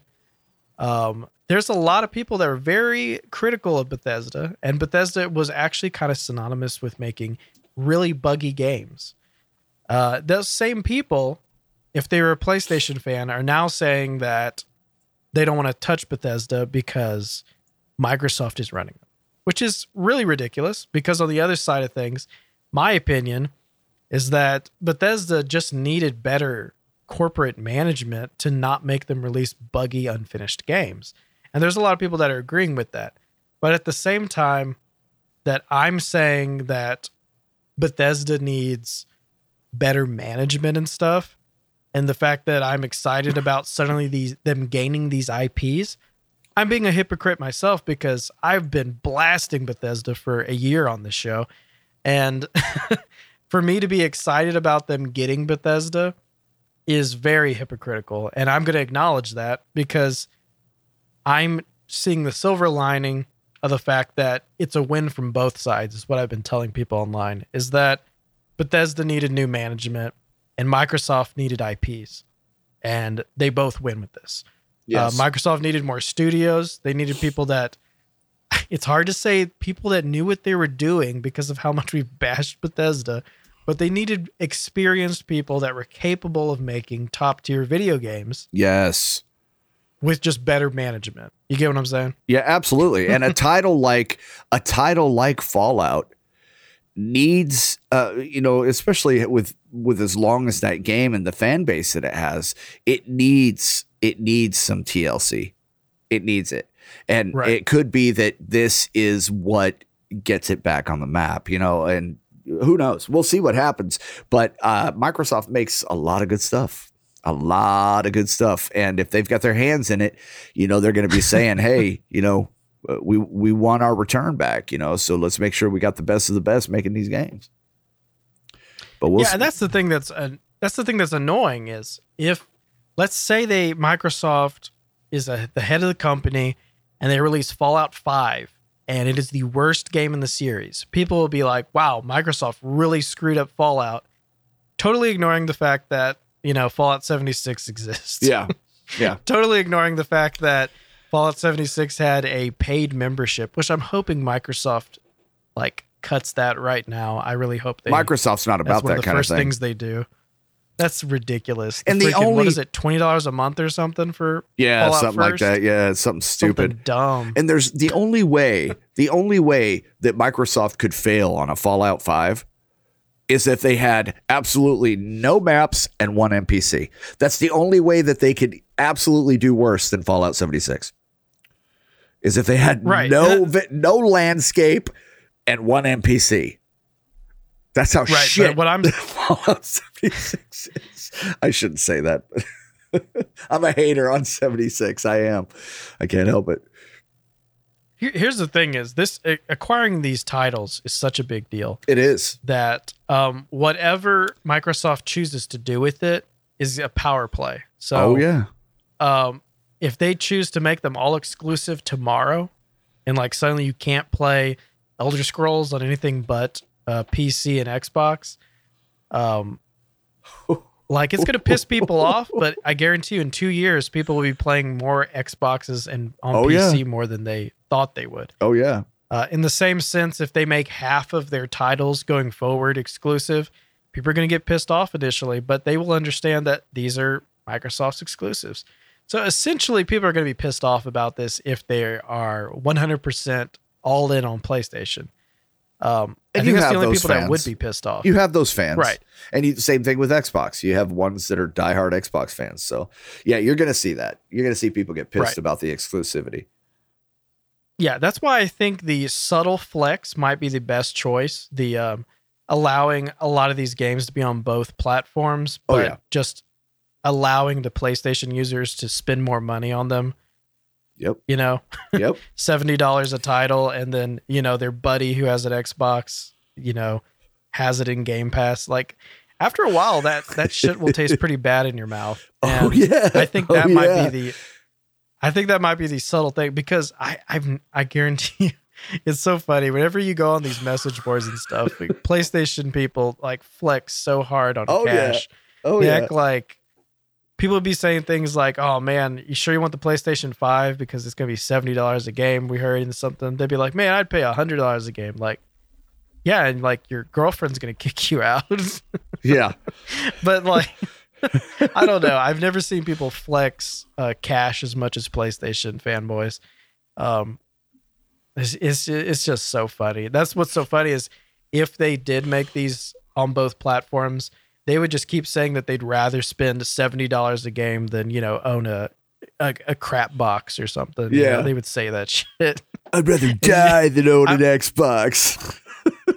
Um, there's a lot of people that are very critical of Bethesda, and Bethesda was actually kind of synonymous with making really buggy games. Uh, those same people, if they were a PlayStation fan, are now saying that they don't want to touch Bethesda because Microsoft is running them, which is really ridiculous. Because on the other side of things, my opinion is that Bethesda just needed better corporate management to not make them release buggy, unfinished games. And there's a lot of people that are agreeing with that. But at the same time, that I'm saying that Bethesda needs better management and stuff, and the fact that I'm excited about suddenly these them gaining these IPs, I'm being a hypocrite myself because I've been blasting Bethesda for a year on this show. And for me to be excited about them getting Bethesda is very hypocritical. And I'm going to acknowledge that because I'm seeing the silver lining of the fact that it's a win from both sides, is what I've been telling people online, is that Bethesda needed new management and Microsoft needed IPs. And they both win with this. Yes. Uh, Microsoft needed more studios. They needed people that it's hard to say people that knew what they were doing because of how much we've bashed Bethesda, but they needed experienced people that were capable of making top tier video games yes. with just better management. You get what I'm saying? Yeah, absolutely. And a title like a title like Fallout needs uh you know, especially with with as long as that game and the fan base that it has, it needs it needs some TLC. It needs it. And Right. it could be that this is what gets it back on the map, you know, and who knows? We'll see what happens. But uh, Microsoft makes a lot of good stuff. A lot of good stuff. And if they've got their hands in it, you know, they're going to be saying, hey, you know, uh, we we want our return back, you know, so let's make sure we got the best of the best making these games. But we'll yeah, see. and that's the thing that's uh, that's the thing that's annoying is if let's say they Microsoft is a, the head of the company and they release Fallout 5 and it is the worst game in the series. People will be like, "Wow, Microsoft really screwed up Fallout." Totally ignoring the fact that, you know, Fallout 76 exists. yeah. Yeah. totally ignoring the fact that Fallout 76 had a paid membership, which I'm hoping Microsoft like cuts that right now. I really hope they Microsoft's not about that of the kind of first thing. things they do. That's ridiculous. And the freaking- only- what is it, twenty dollars a month or something for yeah, Fallout something like that. Yeah, something stupid. something dumb? And there's the only way, the only way that Microsoft could fail on a Fallout 5 is if they had absolutely no maps and one NPC. That's the only way that they could absolutely do worse than Fallout 76. Is if they had Right. no no landscape and one NPC. That's how Right, shit what I'm- Fallout 76 is. I shouldn't say that. I'm a hater on 76. I am. I can't help it. Here's the thing: is this acquiring these titles is such a big deal It is. that um, whatever Microsoft chooses to do with it is a power play. So, oh yeah. um, if they choose to make them all exclusive tomorrow, and like suddenly you can't play Elder Scrolls on anything but uh, PC and Xbox, um, like it's gonna piss people off. But I guarantee you, in two years, people will be playing more Xboxes and on Oh, yeah. PC more than they thought they would. Oh yeah. Uh, in the same sense, if they make half of their titles going forward exclusive, people are going to get pissed off initially, but they will understand that these are Microsoft's exclusives. So essentially, people are going to be pissed off about this if they are 100% all in on PlayStation. Um, I And think you that's have the only those people that fans. would be pissed off. You have those fans, Right. And you, same thing with Xbox. You have ones that are diehard Xbox fans. So yeah, you're going to see that. You're going to see people get pissed Right. about the exclusivity. Yeah, that's why I think the subtle flex might be the best choice. The um, allowing a lot of these games to be on both platforms, Oh, but yeah. just allowing the PlayStation users to spend more money on them. Yep. You know, Yep. seventy dollars a title, and then you know their buddy who has an Xbox, you know, has it in Game Pass. Like after a while, that that shit will taste pretty bad in your mouth. oh yeah. I think Oh, that might yeah. be the I think that might be the subtle thing because I I've I guarantee you it's so funny whenever you go on these message boards and stuff like, PlayStation people like flex so hard on Oh, yeah. cash Oh they yeah. act like people would be saying things like oh man you sure you want the PlayStation 5 because it's going to be $70 a game we heard in something they'd be like man I'd pay $100 a game like yeah and like your girlfriend's going to kick you out yeah. but like I don't know. I've never seen people flex uh, cash as much as PlayStation fanboys. Um, it's, it's it's just so funny. That's what's so funny is if they did make these on both platforms, they would just keep saying that they'd rather spend seventy dollars a game than you know own a a, a crap box or something. You know, Yeah. they would say that shit. I'd rather die than own an Xbox.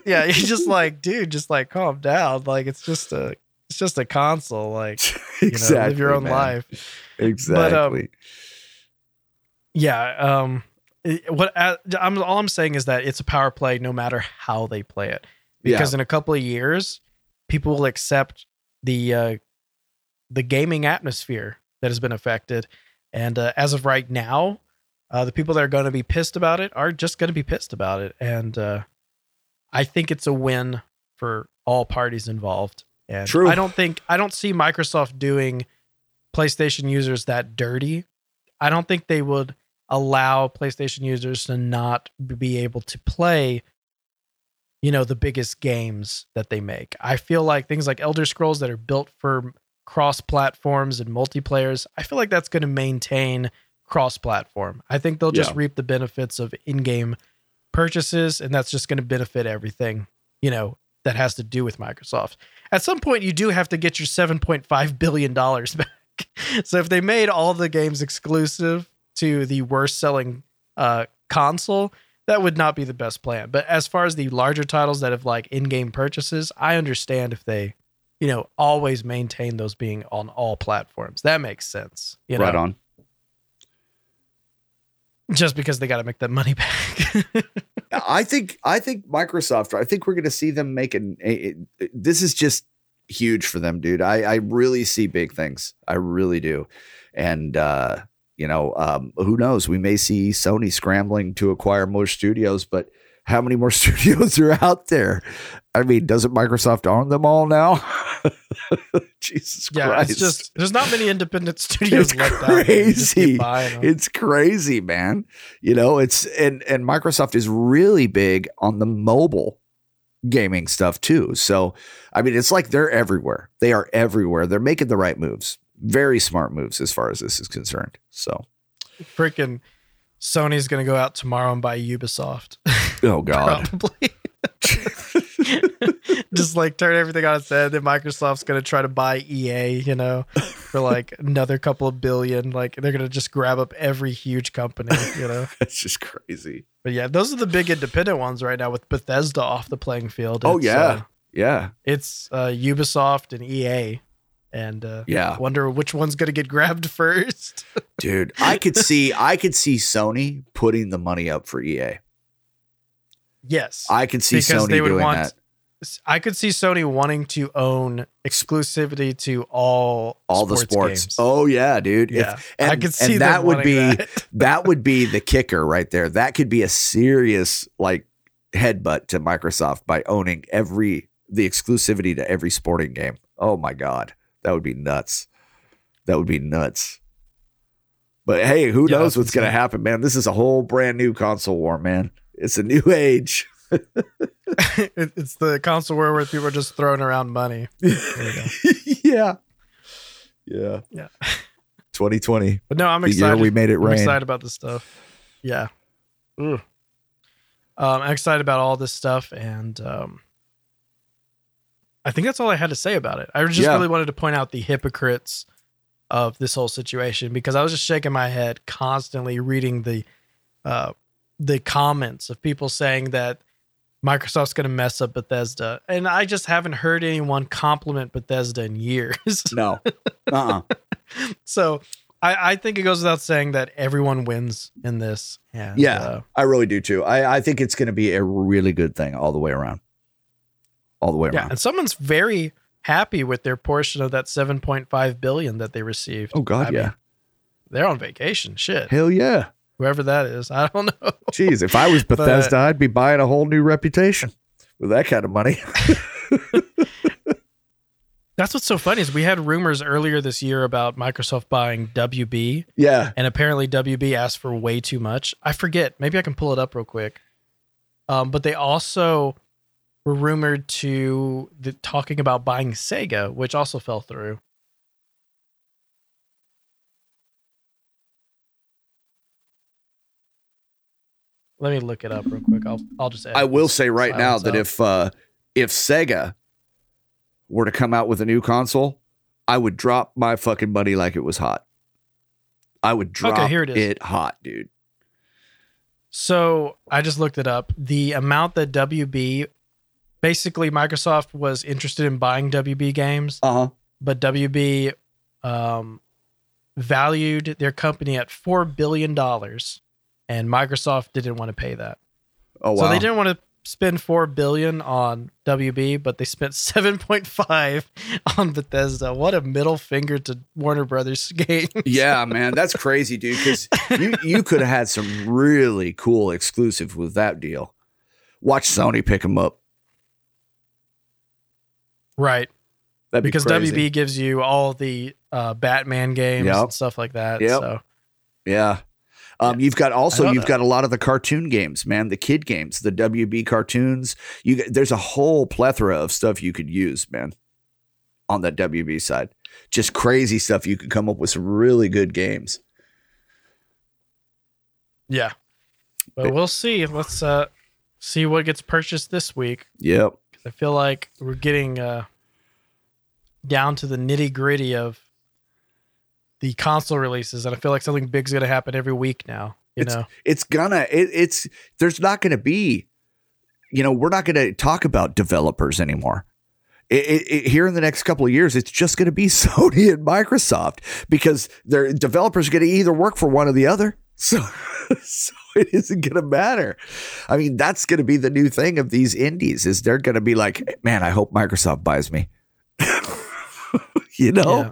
yeah, you're just like, dude, just like calm down. Like it's just a it's just a console. Like you know, exactly. live your own man. life. Exactly. Yeah. Um. What I, I'm all I'm saying is that it's a power play, no matter how they play it, because in a couple of years, people will accept the uh, the gaming atmosphere that has been affected, and uh, as of right now, uh, the people that are going to be pissed about it are just going to be pissed about it, and uh, I think it's a win for all parties involved. And True. I don't think I don't see Microsoft doing PlayStation users that dirty. I don't think they would allow PlayStation users to not be able to play you know the biggest games that they make. I feel like things like Elder Scrolls that are built for cross platforms and multiplayers, I feel like that's going to maintain cross platform. I think they'll just Yeah. reap the benefits of in-game purchases and that's just going to benefit everything, you know, that has to do with Microsoft. At some point you do have to get your 7.5 billion dollars back. so if they made all the games exclusive to the worst selling uh console, that would not be the best plan. But as far as the larger titles that have like in-game purchases, I understand if they, you know, always maintain those being on all platforms. That makes sense. You know, right on. just because they got to make that money back. I think I think Microsoft. I think we're going to see them making. A, a- this is just huge for them, dude. I I really see big things. I really do, and uh, you know, um, who knows? We may see Sony scrambling to acquire more studios, but how many more studios are out there? I mean, doesn't Microsoft own them all now? Jesus yeah, Christ! it's just there's not many independent studios It's left out. there. You just keep crazy. buying it's crazy, man. You know, it's and and Microsoft is really big on the mobile gaming stuff too. So, I mean, it's like they're everywhere. They are everywhere. They're making the right moves. Very smart moves as far as this is concerned. So, Freaking Sony's gonna go out tomorrow and buy Ubisoft. oh god. Probably. just like turn everything on its head. Then Microsoft's gonna try to buy EA, you know, for like another couple of billion. Like they're gonna just grab up every huge company, you know. That's just crazy. But yeah, those are the big independent ones right now with Bethesda off the playing field. Oh, yeah. uh, Yeah. it's uh, Ubisoft and EA, and uh, Yeah. wonder which one's gonna get grabbed first. Dude, I could see I could see Sony putting the money up for EA. yes, I could see Because Sony they would doing want- that. I could see Sony wanting to own exclusivity to all All the sports sports. games. Oh yeah, dude. If- yeah, and, I could see that would be that. that would be the kicker right there. That could be a serious like headbutt to Microsoft by owning every the exclusivity to every sporting game. Oh my god, that would be nuts. That would be nuts. But hey, who Yeah, knows what's going to happen, man? This is a whole brand new console war, man. It's a new age. It's the console war where people are just throwing around money. yeah. Yeah. Yeah. 2020. But no, I'm excited. we made it I'm rain. excited about this stuff. Yeah. Ugh. Um, I'm excited about all this stuff, and um, I think that's all I had to say about it. I just Yeah. really wanted to point out the hypocrites of this whole situation because I was just shaking my head constantly reading the uh, the comments of people saying that Microsoft's going to mess up Bethesda, and I just haven't heard anyone compliment Bethesda in years. No. Uh-uh. So I, I think it goes without saying that everyone wins in this. And, Yeah. uh, I really do too. I, I think it's going to be a really good thing all the way around. All the way around. yeah. And someone's very happy with their portion of that 7.5 billion that they received. Oh God, I yeah. mean, they're on vacation. Shit. Hell yeah. Whoever that is. I don't know. Jeez, if I was But- Bethesda, I'd be buying a whole new reputation with that kind of money. That's what's so funny is we had rumors earlier this year about Microsoft buying WB, yeah. and apparently WB asked for way too much. I forget. Maybe I can pull it up real quick. Um, but they also were rumored to the, talking about buying Sega, which also fell through. Let me look it up real quick. I'll I'll just. Say I will say right now that out. if uh if Sega were to come out with a new console, I would drop my fucking money like it was hot. I would drop here it is. it hot, dude. So I just looked it up. The amount that WB, basically Microsoft was interested in buying WB games, Uh-huh. but WB um, valued their company at four billion dollars, and Microsoft didn't want to pay that. Oh wow. So they didn't want to spend four billion on WB, but they spent seven point five on Bethesda. What a middle finger to Warner Brothers games. Yeah, man, that's crazy, dude. Because you you could have had some really cool exclusive with that deal. Watch Sony pick them up. Right. That'd be because crazy. WB gives you all the uh, Batman games Yep. and stuff like that. Yep. So Yeah. Um, you've got also you've that. got a lot of the cartoon games, man, the kid games, the WB cartoons. You there's a whole plethora of stuff you could use, man, on that WB side. Just crazy stuff. You could come up with some really good games. yeah, but we'll see. Let's uh, see what gets purchased this week. Yep. I feel like we're getting uh, down to the nitty gritty of the console releases, and I feel like something big's going to happen every week now. You It's- know, it's gonna it, it's there's not gonna be you know we're not gonna talk about developers anymore it, it, it- here in the next couple of years it's just gonna be sony and microsoft because their developers are gonna either work for one or the other so so it isn't gonna matter i mean that's gonna be the new thing of these indies is they're gonna be like man i hope microsoft buys me you know Yeah.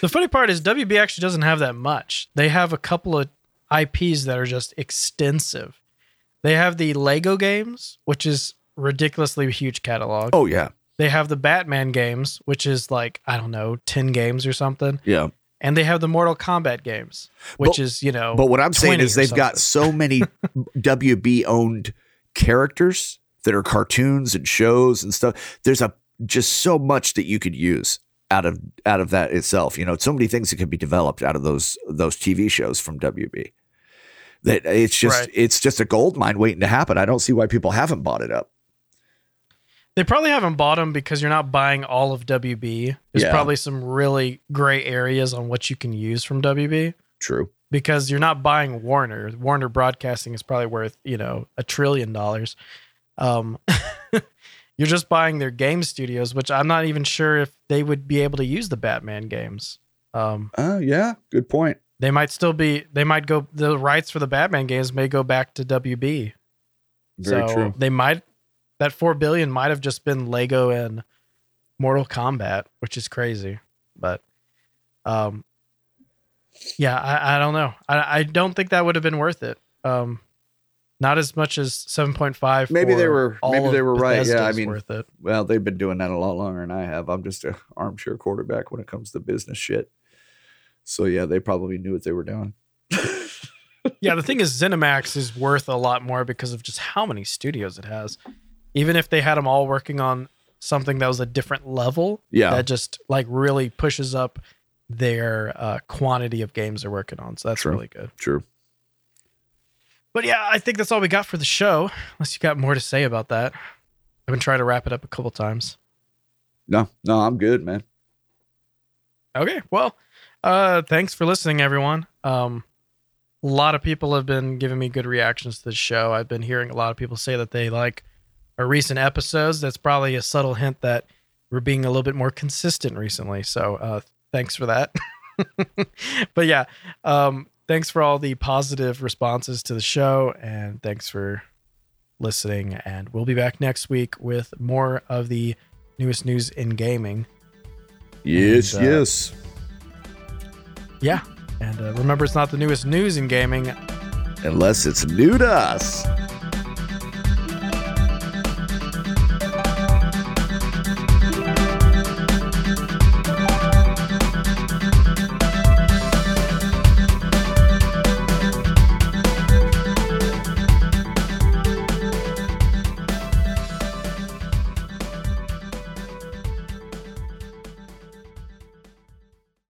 The funny part is WB actually doesn't have that much. They have a couple of IPs that are just extensive. They have the Lego games, which is ridiculously huge catalog. oh yeah They have the Batman games, which is like, I don't know, 10 games or something. yeah And they have the Mortal Kombat games, which But- is, you know, But what I'm saying is they've got so many WB owned characters that are cartoons and shows and stuff. There's a just so much that you could use out of out of that itself. You know, so many things that could be developed out of those those TV shows from WB. That it's just Right. it's just a gold mine waiting to happen. I don't see why people haven't bought it up. They probably haven't bought them because you're not buying all of WB. There's Yeah. probably some really gray areas on what you can use from WB True. because you're not buying Warner. Warner Broadcasting is probably worth, you know, a trillion dollars. Um, you're just buying their game studios, which I'm not even sure if they would be able to use the Batman games. Um, Oh yeah, good point. they might still be, they might go, the rights for the Batman games may go back to WB. Very so true. They might that four billion might have just been Lego and Mortal Kombat, which is crazy. But um yeah, I, I don't know. I, I don't think that would have been worth it. Um not as much as seven point five. Maybe they were- maybe they were right. Yeah, I mean- worth it. Well, they've been doing that a lot longer than I have. I'm just a armchair quarterback when it comes to business shit. So yeah, they probably knew what they were doing. Yeah, the thing is, ZeniMax is worth a lot more because of just how many studios it has. Even if they had them all working on something that was a different level, Yeah. that just like really pushes up their uh, quantity of games they're working on. So that's True. really good. True. But yeah, I think that's all we got for the show. Unless you got more to say about that, I've been trying to wrap it up a couple times. No, no, I'm good, man. Okay, well, uh, thanks for listening, everyone. Um, a lot of people have been giving me good reactions to the show. I've been hearing a lot of people say that they like our recent episodes. That's probably a subtle hint that we're being a little bit more consistent recently. So, uh, thanks for that. but yeah, um, thanks for all the positive responses to the show, and thanks for listening. And we'll be back next week with more of the newest news in gaming. Yes, And, uh, yes. Yeah. And uh, remember, it's not the newest news in gaming. Unless it's new to us.